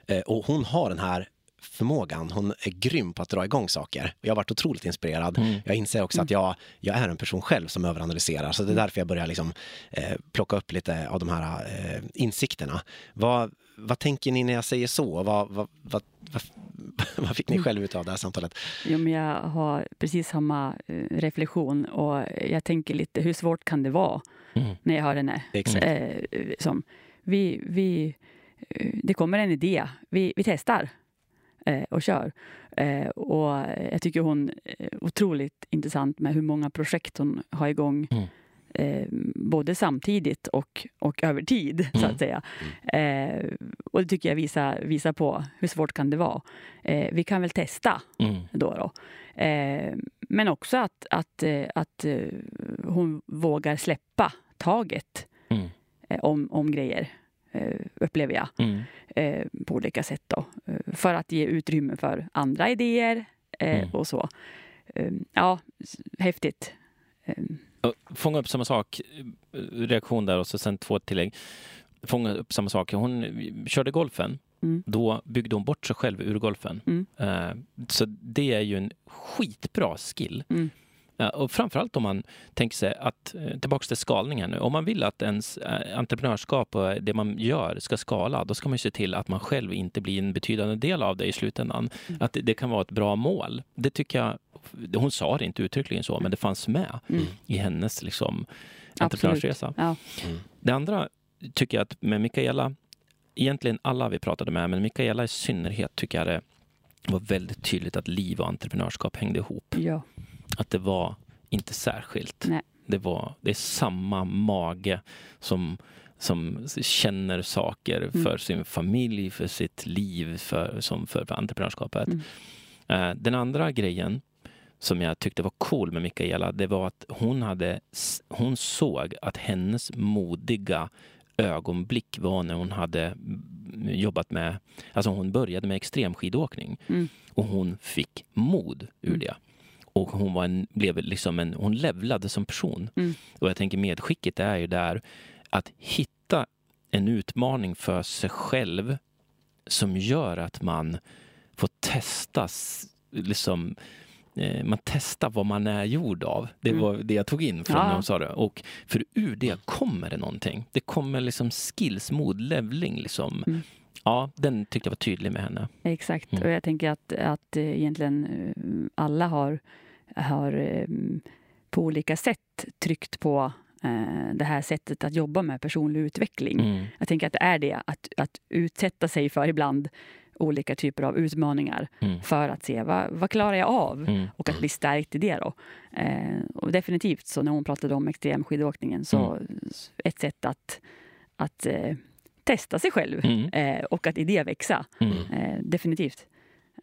Eh, och hon har den här förmågan. Hon är grym på att dra igång saker. Jag har varit otroligt inspirerad. Mm. Jag inser också att jag, jag är en person själv som överanalyserar. Så det är därför jag börjar liksom, eh, plocka upp lite av de här eh, insikterna. Vad, vad tänker ni när jag säger så? Vad, vad, vad, vad, <laughs> fick ni själv ut av det här samtalet? Jo, men jag har precis samma eh, reflektion och jag tänker lite hur svårt kan det vara Mm. när jag hör henne. Eh, som, vi, vi, eh, det kommer en idé, vi, vi testar och kör. Eh, och jag tycker hon är otroligt intressant med hur många projekt hon har igång Mm. eh, både samtidigt och, och över tid, så Mm. att säga. Eh, och det tycker jag visar, visar på hur svårt kan det vara. Eh, vi kan väl testa Mm. då. då. Eh, men också att, att, eh, att eh, hon vågar släppa taget Mm. eh, om, om grejer, eh, upplever jag, Mm. eh, på olika sätt. Då. Eh, för att ge utrymme för andra idéer eh, Mm. och så. Eh, ja, häftigt. Eh, Fånga upp samma sak, eh, reaktion där och så sen två tillägg. Fånga upp samma sak. Hon körde golfen. Mm. Då byggde hon bort sig själv ur golfen. Mm. Eh, Så det är ju en skitbra skill. Mm. Ja, Och framförallt om man tänker sig att, eh, tillbaks till skalningen nu, om man vill att ens eh, entreprenörskap och det man gör ska skala, då ska man ju se till att man själv inte blir en betydande del av det i slutändan. Mm. Att det, det kan vara ett bra mål. Det tycker jag, hon sa det inte uttryckligen så, men det fanns med Mm. i hennes liksom, entreprenörsresa. Ja. Det andra tycker jag att med Mikaela, egentligen alla vi pratade med, men Mikaela i synnerhet tycker jag det var väldigt tydligt att liv och entreprenörskap hängde ihop. Ja. Att det var inte särskilt. Nej. Det, var, det är samma mage som, som känner saker Mm. för sin familj, för sitt liv, för, som för, entreprenörskapet. Mm. Eh, den andra grejen som jag tyckte var cool med Mikaela, det var att hon, hade, hon såg att hennes modiga ögonblick var när hon hade jobbat med, alltså hon började med extremskidåkning Mm. och hon fick mod ur Mm. det. Och hon var en, blev liksom en, hon levlade som person. Mm. Och jag tänker medskicket är ju där att hitta en utmaning för sig själv som gör att man får testas, liksom, eh, man testar vad man är gjord av. Det Mm. var det jag tog in från Ja. när de sa det. Och för ur det kommer det någonting. Det kommer liksom skills, mod, levling liksom. Mm. Ja, den tyckte jag var tydlig med henne. Exakt. Mm. Och jag tänker att, att egentligen eh, alla har, har eh, på olika sätt tryckt på eh, det här sättet att jobba med personlig utveckling. Mm. Jag tänker att det är det, att, att utsätta sig för ibland olika typer av utmaningar Mm. för att se vad, vad klarar jag av Mm. och att bli stärkt i det. Då. Eh, och definitivt, så när hon pratade om extremskidåkningen, så ett sätt att, att eh, testa sig själv Mm. eh, och att i det växa. Mm. Eh, definitivt.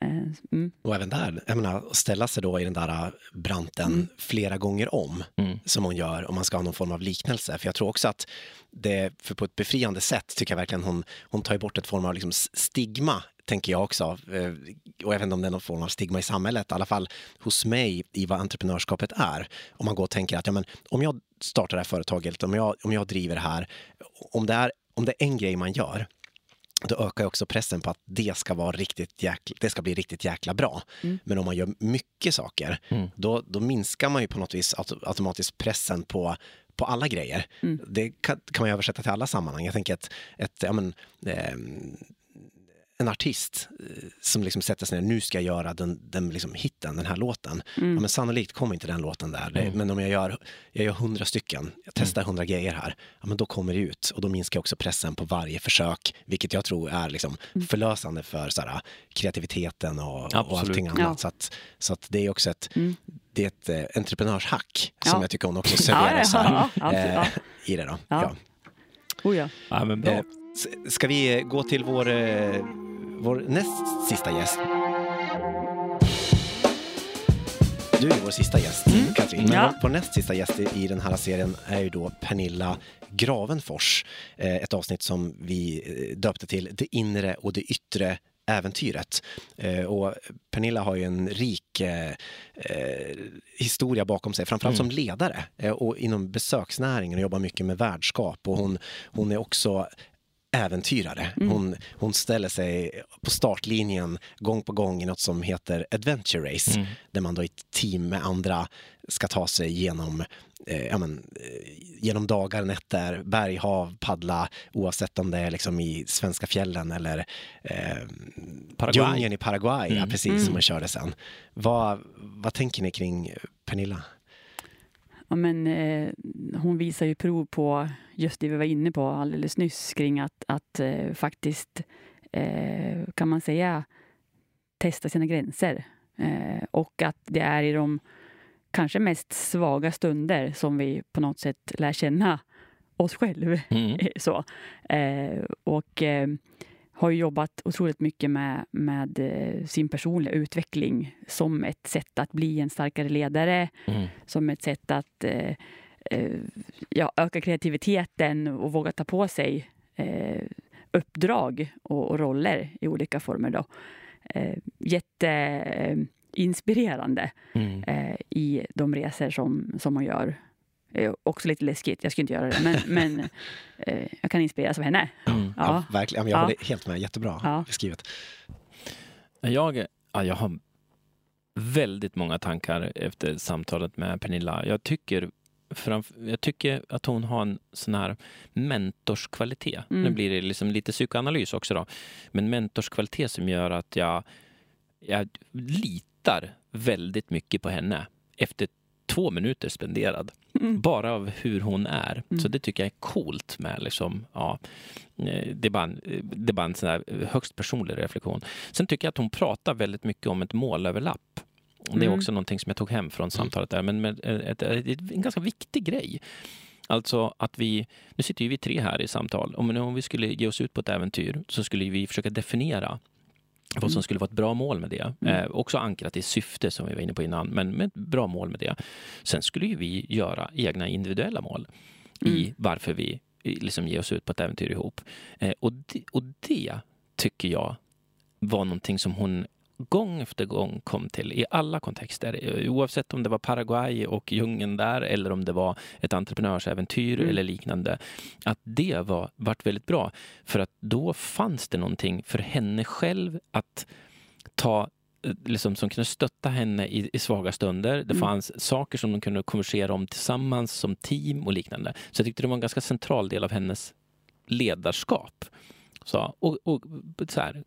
Eh, mm. Och även där, jag menar, ställa sig då i den där äh, branten Mm. flera gånger om, Mm. som hon gör, om man ska ha någon form av liknelse. För jag tror också att det, för på ett befriande sätt tycker jag verkligen hon, hon tar bort ett form av liksom stigma, tänker jag också. Eh, Och inte om det är någon form av stigma i samhället, i alla fall hos mig i vad entreprenörskapet är. Om man går och tänker att ja, men, om jag startar det här företaget, om jag, om jag driver det här, om det, är, om det är en grej man gör, då ökar också pressen på att det ska, vara riktigt jäkla, det ska bli riktigt jäkla bra. Mm. Men om man gör mycket saker, Mm. då, då minskar man ju på något vis auto- automatiskt pressen på, på alla grejer. Mm. Det kan, kan man ju översätta till alla sammanhang. Jag tänker att ett, ja, men, ehm, en artist eh, som liksom sätter sig ner, nu ska jag göra den, den liksom hitten, den här låten. Mm. Ja, men sannolikt kommer inte den låten där. Mm. Men om jag gör, jag gör hundra stycken, jag testar hundra grejer här, ja, men då kommer det ut. Och då minskar också pressen på varje försök, vilket jag tror är liksom Mm. förlösande för så här, kreativiteten och, och allting annat. Ja. Så, att, så att det är också ett, Mm. det är ett eh, entreprenörshack Ja. som jag tycker hon också serverar Ja, så här, ja. i det. Då. Ja. Ja. Oh, ja. Ja, men bra. Eh, Ska vi gå till vår, eh, vår näst sista gäst? Du är vår sista gäst, Katrin. Men Mm. Ja. vår, näst sista gäst i, den här serien är ju då Pernilla Gravenfors. Eh, ett avsnitt som vi eh, döpte till Det inre och det yttre äventyret. Och Pernilla har ju en rik eh, historia bakom sig, framförallt Mm. som ledare och inom besöksnäringen och jobbar mycket med värdskap. Och hon, hon är också äventyrare. Mm. Hon, hon ställer sig på startlinjen gång på gång i något som heter Adventure Race, Mm. där man då i ett team med andra ska ta sig genom, eh, ja, men, eh, genom dagar, nätter, berg, hav, paddla, oavsett om det är liksom i svenska fjällen eller eh, Paraguay. djungeln i Paraguay, ja, Mm. precis Mm. som man körde sen. Vad, vad tänker ni kring Pernilla? Ja, men, eh, hon visar ju prov på just det vi var inne på alldeles nyss kring att, att eh, faktiskt, eh, kan man säga, testa sina gränser. Eh, och att det är i de kanske mest svaga stunder som vi på något sätt lär känna oss själva. Mm. <laughs> så. Eh, och eh, har jobbat otroligt mycket med, med eh, sin personliga utveckling som ett sätt att bli en starkare ledare, Mm. som ett sätt att eh, eh, ja, öka kreativiteten och våga ta på sig eh, uppdrag och, och roller i olika former. Då. Eh, Jätteinspirerande Mm. eh, i de resor som, som hon gör. Eh, också lite läskigt, jag skulle inte göra det, men, <laughs> men eh, jag kan inspireras av henne. Mm. Ja. verkligen. Jag Ja. håller helt med, jättebra Ja. beskrivet. Jag, ja, jag har väldigt många tankar efter samtalet med Pernilla. Jag tycker, framf- jag tycker att hon har en sån här mentorskvalitet. Mm. Nu blir det liksom lite psykoanalys också då. Men mentorskvalitet som gör att jag, jag litar väldigt mycket på henne efter två minuter spenderad. Mm. Bara av hur hon är. Mm. Så det tycker jag är coolt med liksom, ja, eh, det är bara en, det är bara en sån här högst personlig reflektion. Sen tycker jag att hon pratar väldigt mycket om ett målöverlapp. Det är Mm. också någonting som jag tog hem från samtalet där, men med ett, ett, ett, en ganska viktig grej. Alltså att vi, nu sitter ju vi tre här i samtal, om, om vi skulle ge oss ut på ett äventyr så skulle vi försöka definiera vad som Mm. skulle vara ett bra mål med det. Mm. Eh, också ankrat i syfte som vi var inne på innan, men med ett bra mål med det. Sen skulle ju vi göra egna individuella mål i Mm. varför vi liksom ger oss ut på ett äventyr ihop. Eh, och, det, och det tycker jag var någonting som hon gång efter gång kom till i alla kontexter. Eh, oavsett om det var Paraguay och djungeln där eller om det var ett entreprenörsäventyr Mm. eller liknande. Att det var, vart väldigt bra. För att då fanns det någonting för henne själv att ta eh, Liksom, som kunde stötta henne i, i svaga stunder. Det Mm. fanns saker som de kunde konversera om tillsammans som team och liknande. Så jag tyckte det var en ganska central del av hennes ledarskap. Så, och, och så här,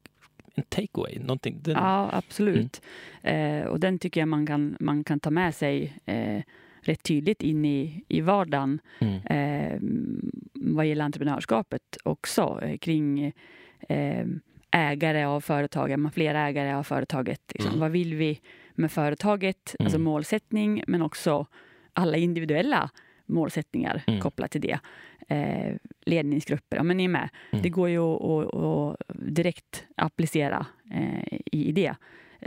en takeaway, någonting. Den, Ja, absolut. Mm. Eh, och den tycker jag man kan, man kan ta med sig eh, rätt tydligt in i, i vardagen Mm. eh, vad gäller entreprenörskapet också eh, kring eh, ägare av företaget, man flera ägare av företaget. Liksom. Mm. Vad vill vi med företaget? Alltså Mm. målsättning, men också alla individuella målsättningar Mm. kopplat till det. Eh, ledningsgrupper, ja men ni är med. Mm. Det går ju att, direkt applicera eh, i, det,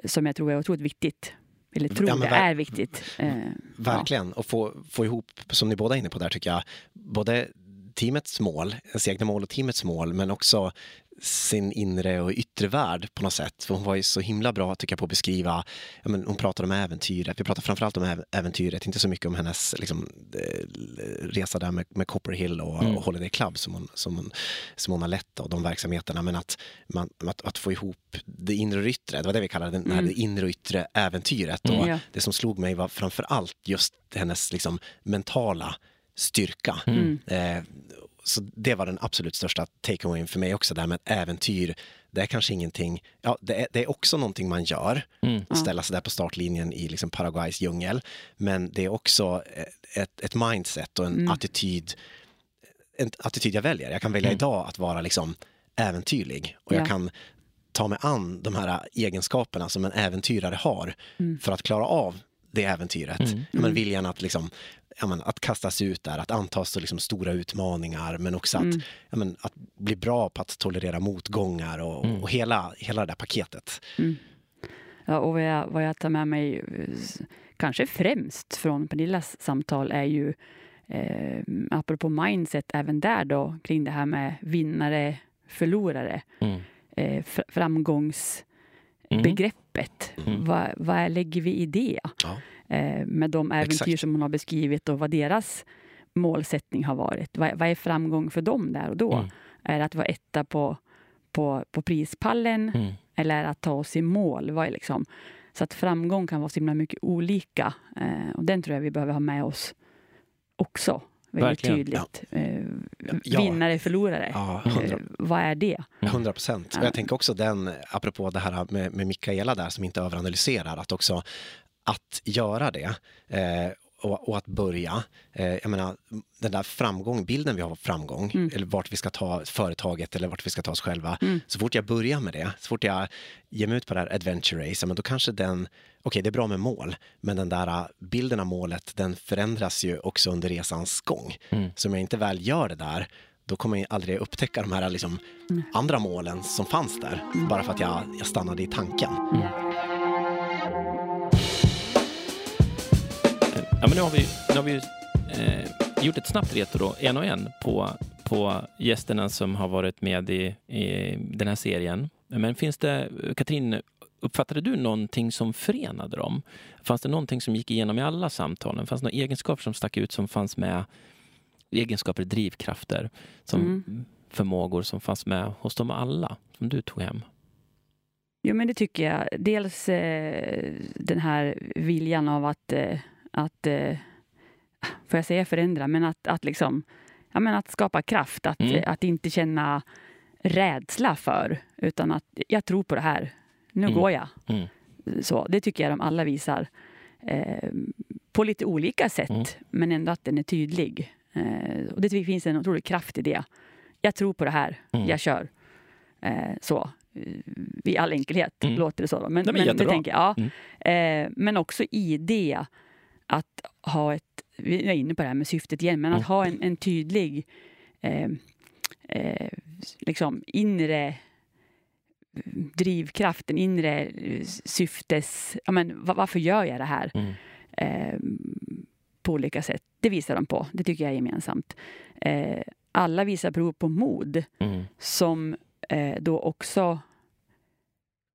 som jag tror är otroligt viktigt. Eller tror Ja, det är viktigt. Eh, Verkligen, och få, få ihop, som ni båda är inne på där tycker jag, både teamets mål, ens egna mål och teamets mål, men också sin inre och yttre värld på något sätt. För hon var ju så himla bra tycker jag på att beskriva, ja, men hon pratade om äventyret, vi pratar framförallt om äv- äventyret, inte så mycket om hennes liksom, eh, resa där med, med Copper Hill och, Mm. och Holiday Club som hon, som, hon, som hon har lett och de verksamheterna, men att, man, att, att få ihop det inre och yttre, det var det vi kallade här, Mm. det inre och yttre äventyret. Mm. Och Ja. det som slog mig var framför allt just hennes liksom, mentala styrka. Mm. Eh, så det var den absolut största takeawayen för mig också, det här med äventyr. Det är kanske ingenting, ja det är, det är också någonting man gör, Mm. Ja. ställa sig där på startlinjen i liksom Paraguays djungel. Men det är också eh, ett, ett mindset och en Mm. attityd, en attityd jag väljer. Jag kan välja Mm. idag att vara liksom äventyrlig och jag Ja. kan ta mig an de här egenskaperna som en äventyrare har Mm. för att klara av det äventyret. Mm. Men Mm. viljan att, liksom, ja, men, att kastas ut där, att anta så liksom stora utmaningar men också att, Mm. ja, men, att bli bra på att tolerera motgångar och, Mm. och hela, hela det där paketet. Mm. Ja, och vad jag, vad jag tar med mig kanske främst från Pernillas samtal är ju eh, apropå mindset även där då kring det här med vinnare, förlorare, Mm. eh, fr- framgångsbegreppet. Mm. Mm. Vad, vad lägger vi i det? Ja. Eh, med de äventyr Exakt. som hon har beskrivit och vad deras målsättning har varit. Vad, vad är framgång för dem där och då? Mm. Är det att vara etta på, på, på prispallen? Mm. eller att ta oss i mål. Vad är liksom, så att framgång kan vara så himla mycket olika. Eh, och den tror jag vi behöver ha med oss också. Väldigt Verkligen. tydligt. Eh, Ja. vinnare, förlorare. Ja, Eh, hundra- vad är det? Mm. 100 procent. Och jag tänker också den, apropå det här med, med Mikaela där som inte överanalyserar, att också att göra det eh, och, och att börja. Eh, jag menar, den där framgång, bilden vi har av framgång, Mm. eller vart vi ska ta företaget eller vart vi ska ta oss själva. Mm. Så fort jag börjar med det, så fort jag ger mig ut på det här adventure race, men då kanske den, okej det är bra med mål, men den där eh, bilden av målet, den förändras ju också under resans gång. Mm. Så om jag inte väl gör det där, då kommer jag aldrig upptäcka de här liksom, Mm. andra målen som fanns där, bara för att jag, jag stannade i tanken. Ja, men nu har vi, nu har vi eh, gjort ett snabbt retro, en och en, på, på gästerna som har varit med i, i den här serien. Men finns det, Katrin, uppfattade du någonting som förenade dem? Fanns det någonting som gick igenom i alla samtalen? Fanns det några egenskaper som stack ut som fanns med? Egenskaper, drivkrafter, som Mm. förmågor som fanns med hos dem alla, som du tog hem? Jo, men det tycker jag. Dels eh, den här viljan av att, eh, att eh, får jag säga förändra, men att, att, liksom, ja, men att skapa kraft. Att, Mm. att inte känna rädsla för, utan att jag tror på det här. Nu Mm. går jag. Mm. Så, det tycker jag de alla visar. Eh, på lite olika sätt, Mm. men ändå att den är tydlig. Eh, och det finns en otrolig kraft i det. Jag tror på det här, Mm. jag kör. Eh, så. Eh, I all enkelhet Mm. låter det så. Då. Men, Nej, men men, tänker jag, ja. Mm. eh, men också i det att ha ett, vi är inne på det här med syftet igen, men att ha en, en tydlig eh, eh, liksom inre drivkraft, en inre eh, syftes... Ja, men, va- varför gör jag det här? Mm. eh, på olika sätt. Det visar de på. Det tycker jag är gemensamt. Eh, alla visar prov på mod Mm. som eh, då också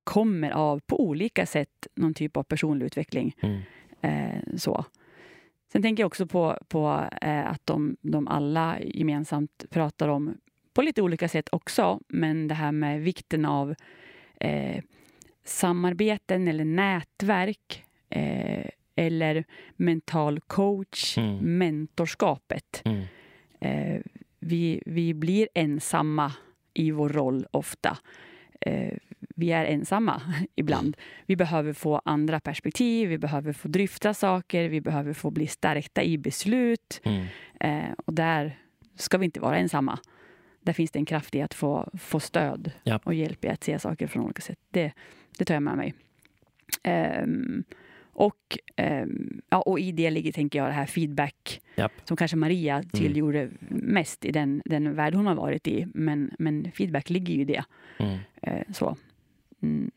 kommer av, på olika sätt, någon typ av personlig utveckling. Mm. Eh, så. Sen tänker jag också på, på eh, att de, de alla gemensamt pratar om, på lite olika sätt också, men det här med vikten av eh, samarbeten eller nätverk eh, eller mental coach, Mm. mentorskapet. Mm. Eh, vi, vi blir ensamma i vår roll ofta. Eh, vi är ensamma <laughs> ibland. Vi behöver få andra perspektiv, vi behöver få dryfta saker, vi behöver få bli stärkta i beslut. Mm. Eh, och där ska vi inte vara ensamma. Där finns det en kraft i att få, få stöd Ja. och hjälp i att se saker från olika sätt. Det, det tar jag med mig. Ehm, och, ehm, ja, och i det ligger, tänker jag, det här feedback Japp. som kanske Maria Mm. tillgjorde mest i den, den värld hon har varit i. Men, men feedback ligger ju i det. Mm. Eh, så. Mm.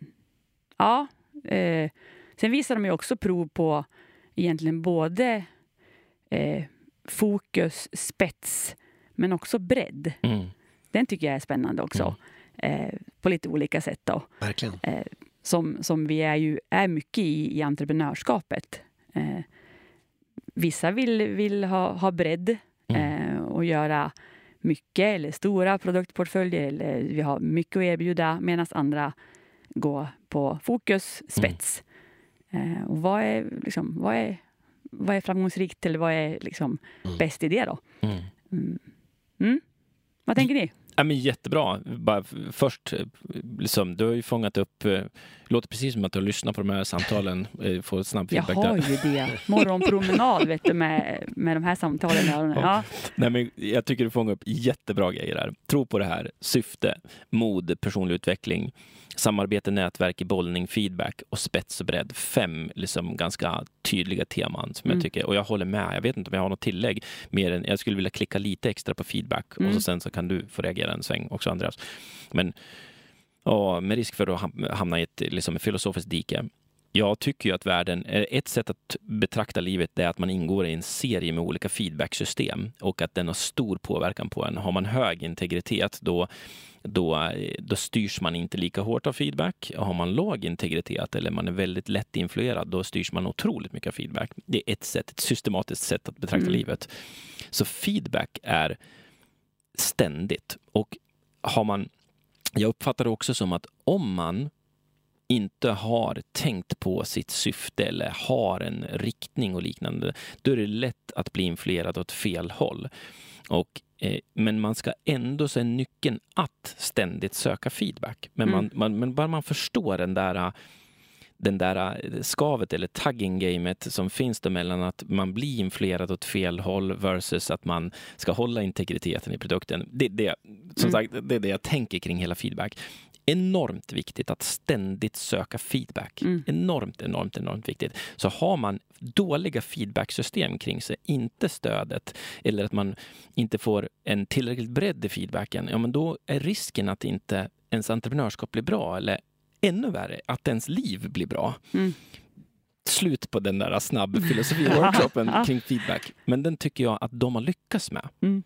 Ja. Eh, sen visar de ju också prov på egentligen både eh, fokus, spets, men också bredd. Mm. Den tycker jag är spännande också. Eh, på lite olika sätt. Då. Verkligen. Som, som vi är, ju, är mycket i, i entreprenörskapet. Eh, vissa vill, vill ha, ha bredd Mm. eh, och göra mycket eller stora produktportföljer. Eller vi har mycket att erbjuda medan andra går på fokus, spets. Eh, och vad är, liksom, vad, är, vad är framgångsrikt eller vad är liksom Mm. bäst i det då? Mm. Mm. Mm. Vad tänker ni? Ja, men jättebra. Bara först, eh, liksom, du har ju fångat upp, eh, låter precis som att du har lyssnat på de här samtalen, eh, får snabb Jag feedback har där. ju det. Morgonpromenad vet du, med, med de här samtalen. i öronen. Ja. Nej, men jag tycker du fångar upp jättebra grejer här. Tro på det här, syfte, mod, personlig utveckling, samarbete, nätverk, i bollning, feedback och spets och bredd. Fem liksom, ganska tydliga teman som Mm. jag tycker, och jag håller med. Jag vet inte om jag har något tillägg mer än, jag skulle vilja klicka lite extra på feedback och Mm. så sen så kan du få reagera en sväng också Andreas. Men ja, med risk för att ham- hamna i ett liksom, filosofiskt dike. Jag tycker ju att världen, eh, ett sätt att betrakta livet är att man ingår i en serie med olika feedbacksystem och att den har stor påverkan på en. Har man hög integritet då, då, eh, då styrs man inte lika hårt av feedback. Har man låg integritet eller man är väldigt lätt influerad då styrs man otroligt mycket av feedback. Det är ett sätt, ett systematiskt sätt att betrakta Mm. livet. Så feedback är ständigt och har man jag uppfattar det också som att om man inte har tänkt på sitt syfte eller har en riktning och liknande, då är det lätt att bli influerad åt fel håll. Och, eh, men man ska ändå, är nyckeln att ständigt söka feedback. Men, man, Mm. man, men bara man förstår den där den där eh, skavet eller tagging-gamet som finns mellan att man blir influerad åt fel håll versus att man ska hålla integriteten i produkten. Det, det, som Mm. sagt, det är det jag tänker kring hela feedback. Enormt viktigt att ständigt söka feedback. Mm. Enormt, enormt, enormt viktigt. Så har man dåliga feedbacksystem kring sig, inte stödet eller att man inte får en tillräckligt bredd i feedbacken, ja men då är risken att inte ens entreprenörskap blir bra eller ännu värre, att ens liv blir bra. Mm. Slut på den där snabb filosofi-workshopen <laughs> kring feedback. Men den tycker jag att de har lyckats med. Mm.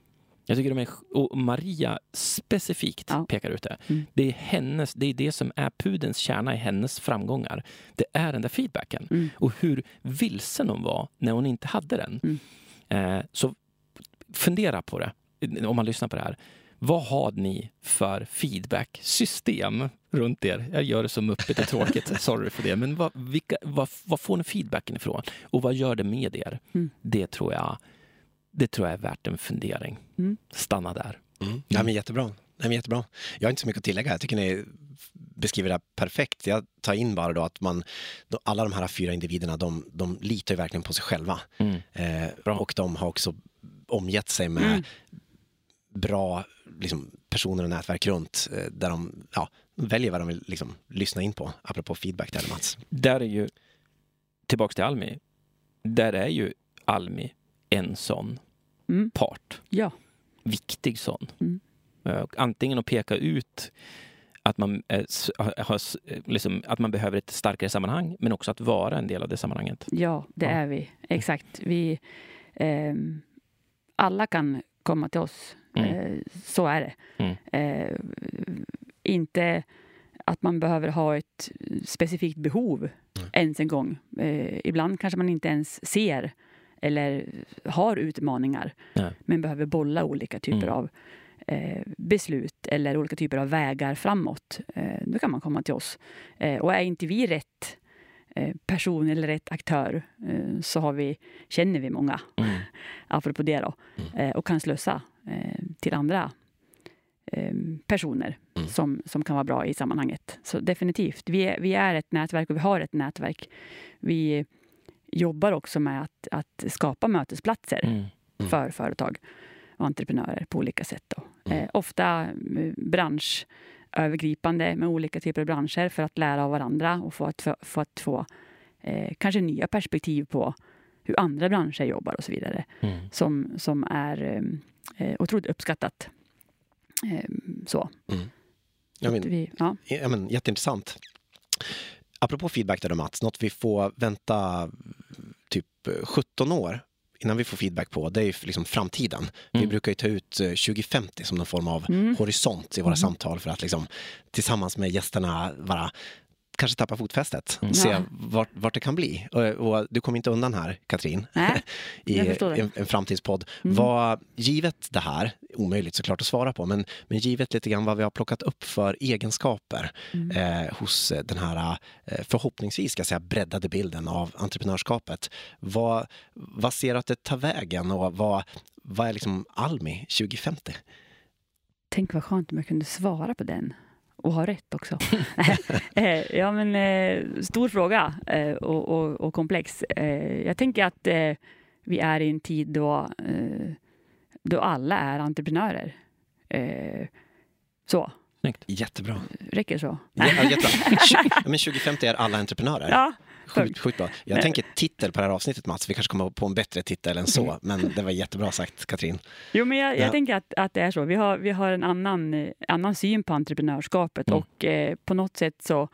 Jag tycker de är, och Maria specifikt Ja. pekar ut det. Mm. Det är hennes, det är det som är pudens kärna i hennes framgångar. Det är den där feedbacken. Mm. Och hur vilsen hon var när hon inte hade den. Mm. Eh, så fundera på det, om man lyssnar på det här. Vad har ni för feedbacksystem runt er? Jag gör det så muppigt och tråkigt, <laughs> sorry för det. Men vad, vilka, vad, vad får ni feedbacken ifrån? Och vad gör det med er? Mm. Det, tror jag, det tror jag är värt en fundering. Mm. Stanna där. Mm. Ja, men jättebra. Nej, men jättebra. Jag har inte så mycket att tillägga. Jag tycker ni beskriver det här perfekt. Jag tar in bara då att man, då alla de här fyra individerna, de, de litar ju verkligen på sig själva. Mm. Eh, och de har också omgett sig med Mm. bra liksom, personer och nätverk runt eh, där de ja, väljer vad de vill liksom, lyssna in på. Apropå feedback där Mats. Där är ju, tillbaks till Almi, där är ju Almi en sån Mm. part. Ja. Viktig sån. Mm. Eh, Antingen att peka ut att man, s- har, s- liksom, att man behöver ett starkare sammanhang, men också att vara en del av det sammanhanget. Ja, det Ja. är vi. Exakt. Vi, ehm, alla kan komma till oss. Mm. Eh, så är det. Mm. Eh, inte att man behöver ha ett specifikt behov Mm. ens en gång. Eh, ibland kanske man inte ens ser eller har utmaningar Nej. men behöver bolla olika typer Mm. av eh, beslut eller olika typer av vägar framåt. Eh, då kan man komma till oss. Eh, och är inte vi rätt eh, person eller rätt aktör eh, så har vi, känner vi många, Mm. <laughs> apropå det då, Mm. eh, och kan slussa till andra personer Mm. som, som kan vara bra i sammanhanget. Så definitivt, vi är, vi är ett nätverk och vi har ett nätverk. Vi jobbar också med att, att skapa mötesplatser Mm. Mm. för företag och entreprenörer på olika sätt. Mm. Eh, ofta eh, branschövergripande med olika typer av branscher för att lära av varandra och få att, för, för att få eh, kanske nya perspektiv på hur andra branscher jobbar och så vidare Mm. som, som är eh, eh, otroligt uppskattat. Eh, så. Ja, Att men, vi, ja. ja, men, jätteintressant. Apropå feedback där då Mats, något vi får vänta typ 17 år innan vi får feedback på, det är ju liksom framtiden. Vi Mm. brukar ju ta ut eh, 2050 som någon form av Mm. horisont i våra Mhm. samtal för att liksom tillsammans med gästerna bara kanske tappa fotfästet och Mm. se Ja. vart, vart det kan bli. Och, och du kommer inte undan här, Katrin, <laughs> Nej, <laughs> i en, en framtidspodd. Mm. Vad, givet det här, omöjligt såklart att svara på, men, men givet lite grann vad vi har plockat upp för egenskaper Mm. eh, hos eh, den här eh, förhoppningsvis ska jag säga, breddade bilden av entreprenörskapet. Vad, vad ser du att det tar vägen och vad, vad är liksom Almi 2050? Tänk vad skönt om jag kunde svara på den. Och ha rätt också. <laughs> Eh, ja, men eh, stor fråga eh, och, och, och komplex. Eh, jag tänker att eh, vi är i en tid då, eh, då alla är entreprenörer. Eh, så, Jättebra. räcker så? Ja, jättebra. Men 2050 är alla entreprenörer. Ja, Sjukt, sjukt bra. Jag Nej. tänker titel på det här avsnittet Mats, vi kanske kommer på en bättre titel än så, men det var jättebra sagt Katrin. Jo, men jag, jag Ja. tänker att, att det är så. Vi har, vi har en annan, eh, annan syn på entreprenörskapet Mm. och eh, på något sätt så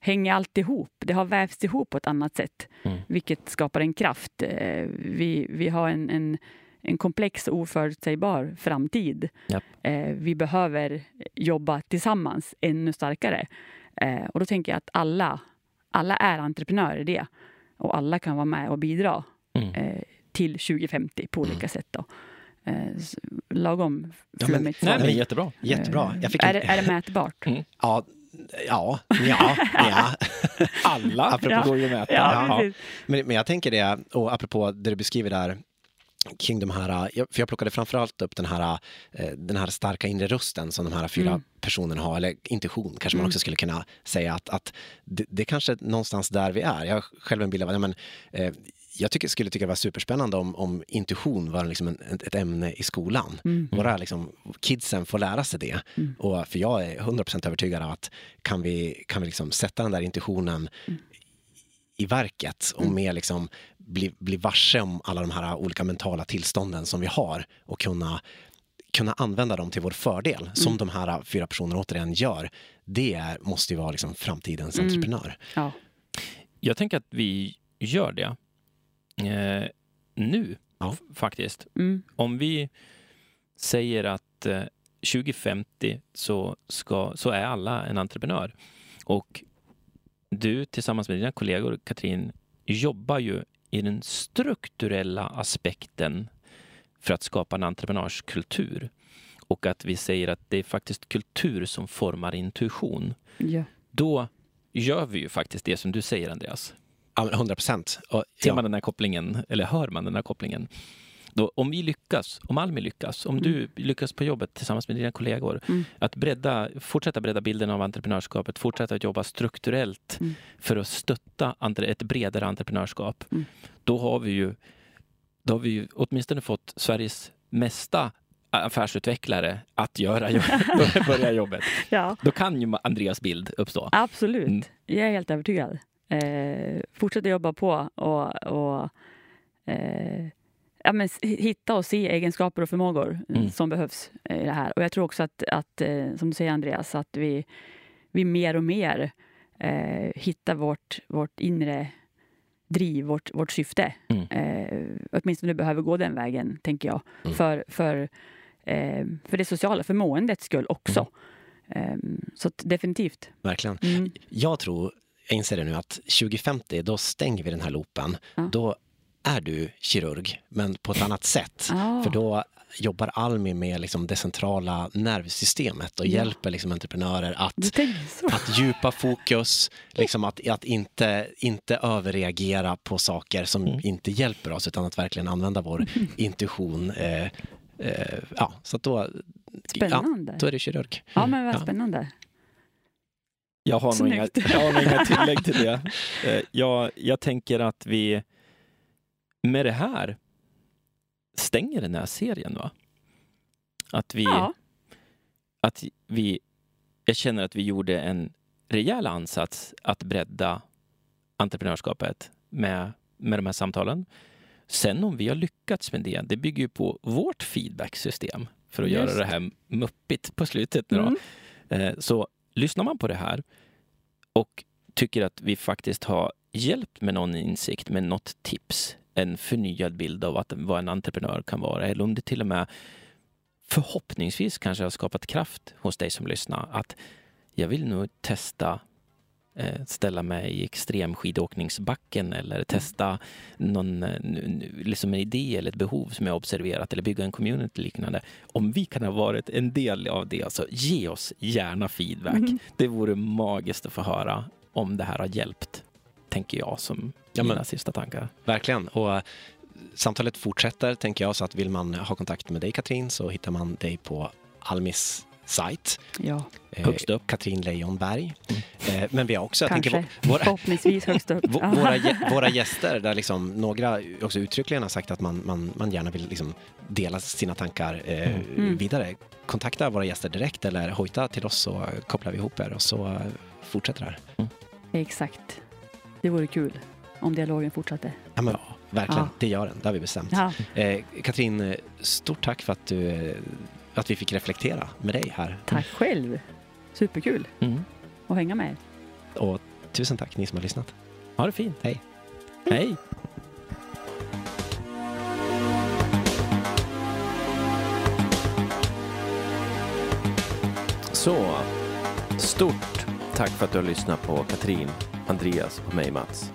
hänger allt ihop. Det har vävts ihop på ett annat sätt, Mm. vilket skapar en kraft. Eh, vi, vi har en, en, en komplex och oförutsägbar framtid. Japp. Eh, vi behöver jobba tillsammans ännu starkare. Och då tänker jag att alla, alla är entreprenörer i det. Och alla kan vara med och bidra Mm. eh, till 2050 på olika sätt. Då. Eh, lagom Ja, men- flummigt. Nej, men jättebra. Jättebra. Jag fick är, en... det, är det mätbart? Ja, ja, ja, ja. <laughs> Alla Apropå- går ju att mäta. Ja, Ja. Men, men jag tänker det, och apropå det du beskriver där kring de här, jag- för jag plockade framförallt upp den här, eh, den här starka inre rösten som de här fyra Mm. personerna har, eller intuition kanske man Mm. också skulle kunna säga att, att det, det är kanske någonstans där vi är. Jag har själv en bild av, ja, men, eh, jag tycker, skulle tycka det var superspännande om, om intuition var liksom en, ett, ett ämne i skolan. Mm. Våra liksom, kidsen får lära sig det. Mm. Och, för jag är 100% övertygad om att kan vi, kan vi liksom sätta den där intuitionen Mm. i verket och Mm. mer liksom bli, bli varse om alla de här olika mentala tillstånden som vi har och kunna, kunna använda dem till vår fördel, som Mm. de här fyra personerna återigen gör. Det är, måste ju vara liksom framtidens Mm. entreprenör. Ja. Jag tänker att vi gör det eh, nu, Ja. faktiskt. Mm. Om vi säger att eh, 2050 så, ska, så är alla en entreprenör. Och du tillsammans med dina kollegor, Katrin, jobbar ju i den strukturella aspekten för att skapa en entreprenörskultur. Och att vi säger att det är faktiskt kultur som formar intuition. Ja. Då gör vi ju faktiskt det som du säger, Andreas. Ja, men 100 procent. Ser man den här kopplingen, eller hör man den här kopplingen? Då, om vi lyckas, om Almi lyckas, om du lyckas på jobbet tillsammans med dina kollegor, Mm. att bredda, fortsätta bredda bilden av entreprenörskapet, fortsätta att jobba strukturellt Mm. för att stötta ett bredare entreprenörskap, Mm. då har vi ju då har vi ju åtminstone fått Sveriges mesta affärsutvecklare att göra jobb- <laughs> börja jobbet. ja, Då kan ju Andreas bild uppstå. absolut. Mm. Jag är helt övertygad. Eh, fortsätta jobba på och, och eh, ja, men hitta och se egenskaper och förmågor Mm. som behövs i det här. Och jag tror också att, att eh, som du säger Andreas, att vi, vi mer och mer eh, hittar vårt, vårt inre driv, vårt, vårt syfte. Mm. Eh, åtminstone behöver gå den vägen, tänker jag. Mm. För, för, eh, för det sociala, för måendets skull också. Ehm, så definitivt. Verkligen. Mm. Jag tror, jag inser det nu, att 2050 då stänger vi den här loopen. Ja. Då är du kirurg, men på ett annat sätt. <laughs> Ah. För då jobbar Almi med liksom det centrala nervsystemet och Ja. hjälper liksom entreprenörer att Du att djupa fokus, liksom att, att inte, inte överreagera på saker som Mm. inte hjälper oss utan att verkligen använda vår <laughs> intuition. Eh, eh, ja, så att då, Spännande. Ja, då är det kirurg. Ja, men vad Ja. spännande. Jag har, nog inga, jag har nog inga <laughs> tillägg till det. Eh, Jag, jag tänker att vi med det här stänger den här serien. va? Att vi, Ja, att vi, jag känner att vi gjorde en rejäl ansats att bredda entreprenörskapet med, med de här samtalen. Sen om vi har lyckats med det, det bygger ju på vårt feedbacksystem för att Just göra det här muppigt på slutet. Mm. Eh, Så lyssnar man på det här och tycker att vi faktiskt har hjälpt med någon insikt, med något tips, en förnyad bild av att, vad en entreprenör kan vara, eller om det till och med förhoppningsvis kanske har skapat kraft hos dig som lyssnar, att jag vill nog testa eh, ställa mig i extremskidåkningsbacken eller testa någon eh, liksom en idé eller ett behov som jag observerat eller bygga en community liknande. Om vi kan ha varit en del av det, så ge oss gärna feedback. Mhm. Det vore magiskt att få höra om det här har hjälpt, tänker jag som Ja, men- mina sista tankar. Verkligen. Och eh, samtalet fortsätter, tänker jag, så att vill man ha kontakt med dig Katrin så hittar man dig på Almis sajt. ja eh, Högst upp. Katrin Lejonberg. Eh, men vi har också, jag kanske. tänker, vå- våra, Förhoppningsvis högst upp. <laughs> vå- våra, våra gäster, där liksom några också uttryckligen har sagt att man, man, man gärna vill liksom dela sina tankar eh, Mm. vidare. Kontakta våra gäster direkt eller hojta till oss så kopplar vi ihop er och så eh, fortsätter det här. Exakt. Det vore kul om dialogen fortsatte. Ja, men, verkligen, Ja. det gör den. Det har vi bestämt. Ja, Eh, Katrin, stort tack för att, du, att vi fick reflektera med dig här. tack själv. Superkul Mm. att hänga med er. Och tusen tack ni som har lyssnat. Ha det fint. Hej. Hej. Så, stort tack för att du har lyssnat på Katrin, Andreas och mig Mats.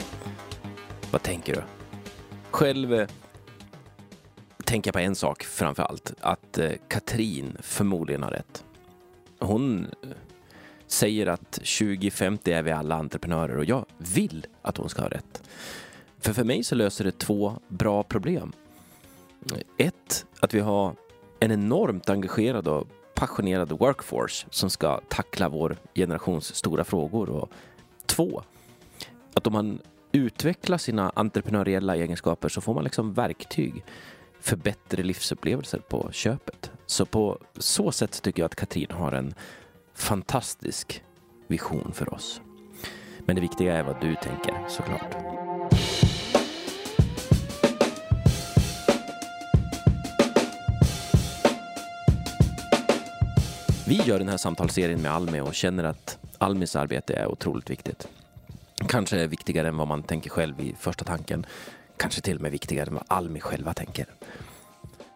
Vad tänker du? Själv eh, tänker jag på en sak framför allt. Att eh, Katrin förmodligen har rätt. Hon eh, säger att 2050 är vi alla entreprenörer och jag vill att hon ska ha rätt. För för mig så löser det två bra problem. Ett, att vi har en enormt engagerad och passionerad workforce som ska tackla vår generations stora frågor. Och två, att om man utvecklar sina entreprenöriella egenskaper så får man liksom verktyg för bättre livsupplevelser på köpet. Så på så sätt tycker jag att Katrin har en fantastisk vision för oss. Men det viktiga är vad du tänker såklart. Vi gör den här samtalsserien med Almi och känner att Almis arbete är otroligt viktigt. Kanske är viktigare än vad man tänker själv i första tanken. Kanske till och med viktigare än vad Almi själva tänker.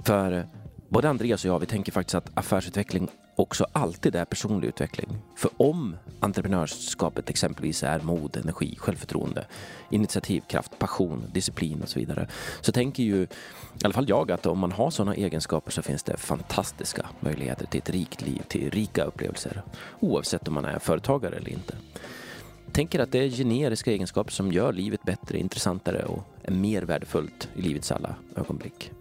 För eh, både Andreas och jag, vi tänker faktiskt att affärsutveckling också alltid är personlig utveckling. För om entreprenörskapet exempelvis är mod, energi, självförtroende, initiativkraft, passion, disciplin och så vidare, så tänker ju i alla fall jag att om man har sådana egenskaper så finns det fantastiska möjligheter till ett rikt liv, till rika upplevelser, oavsett om man är företagare eller inte. Tänker att det är generiska egenskaper som gör livet bättre, intressantare och är mer värdefullt i livets alla ögonblick.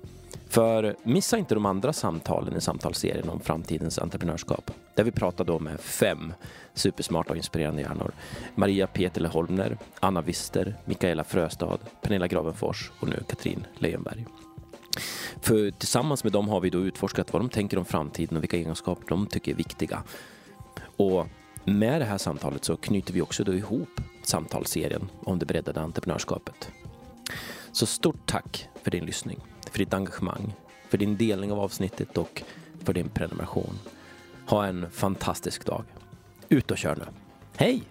För missa inte de andra samtalen i samtalsserien om framtidens entreprenörskap. Där vi pratar då med fem supersmarta och inspirerande hjärnor. Maria Petele Holmner, Anna Wister, Mikaela Fröstad, Pernilla Gravenfors och nu Katrin Leijonberg. För tillsammans med dem har vi då utforskat vad de tänker om framtiden och vilka egenskaper de tycker är viktiga. Och med det här samtalet så knyter vi också då ihop samtalsserien om det breddade entreprenörskapet. Så stort tack för din lyssning, för ditt engagemang, för din delning av avsnittet och för din prenumeration. Ha en fantastisk dag. Ut och kör nu. Hej!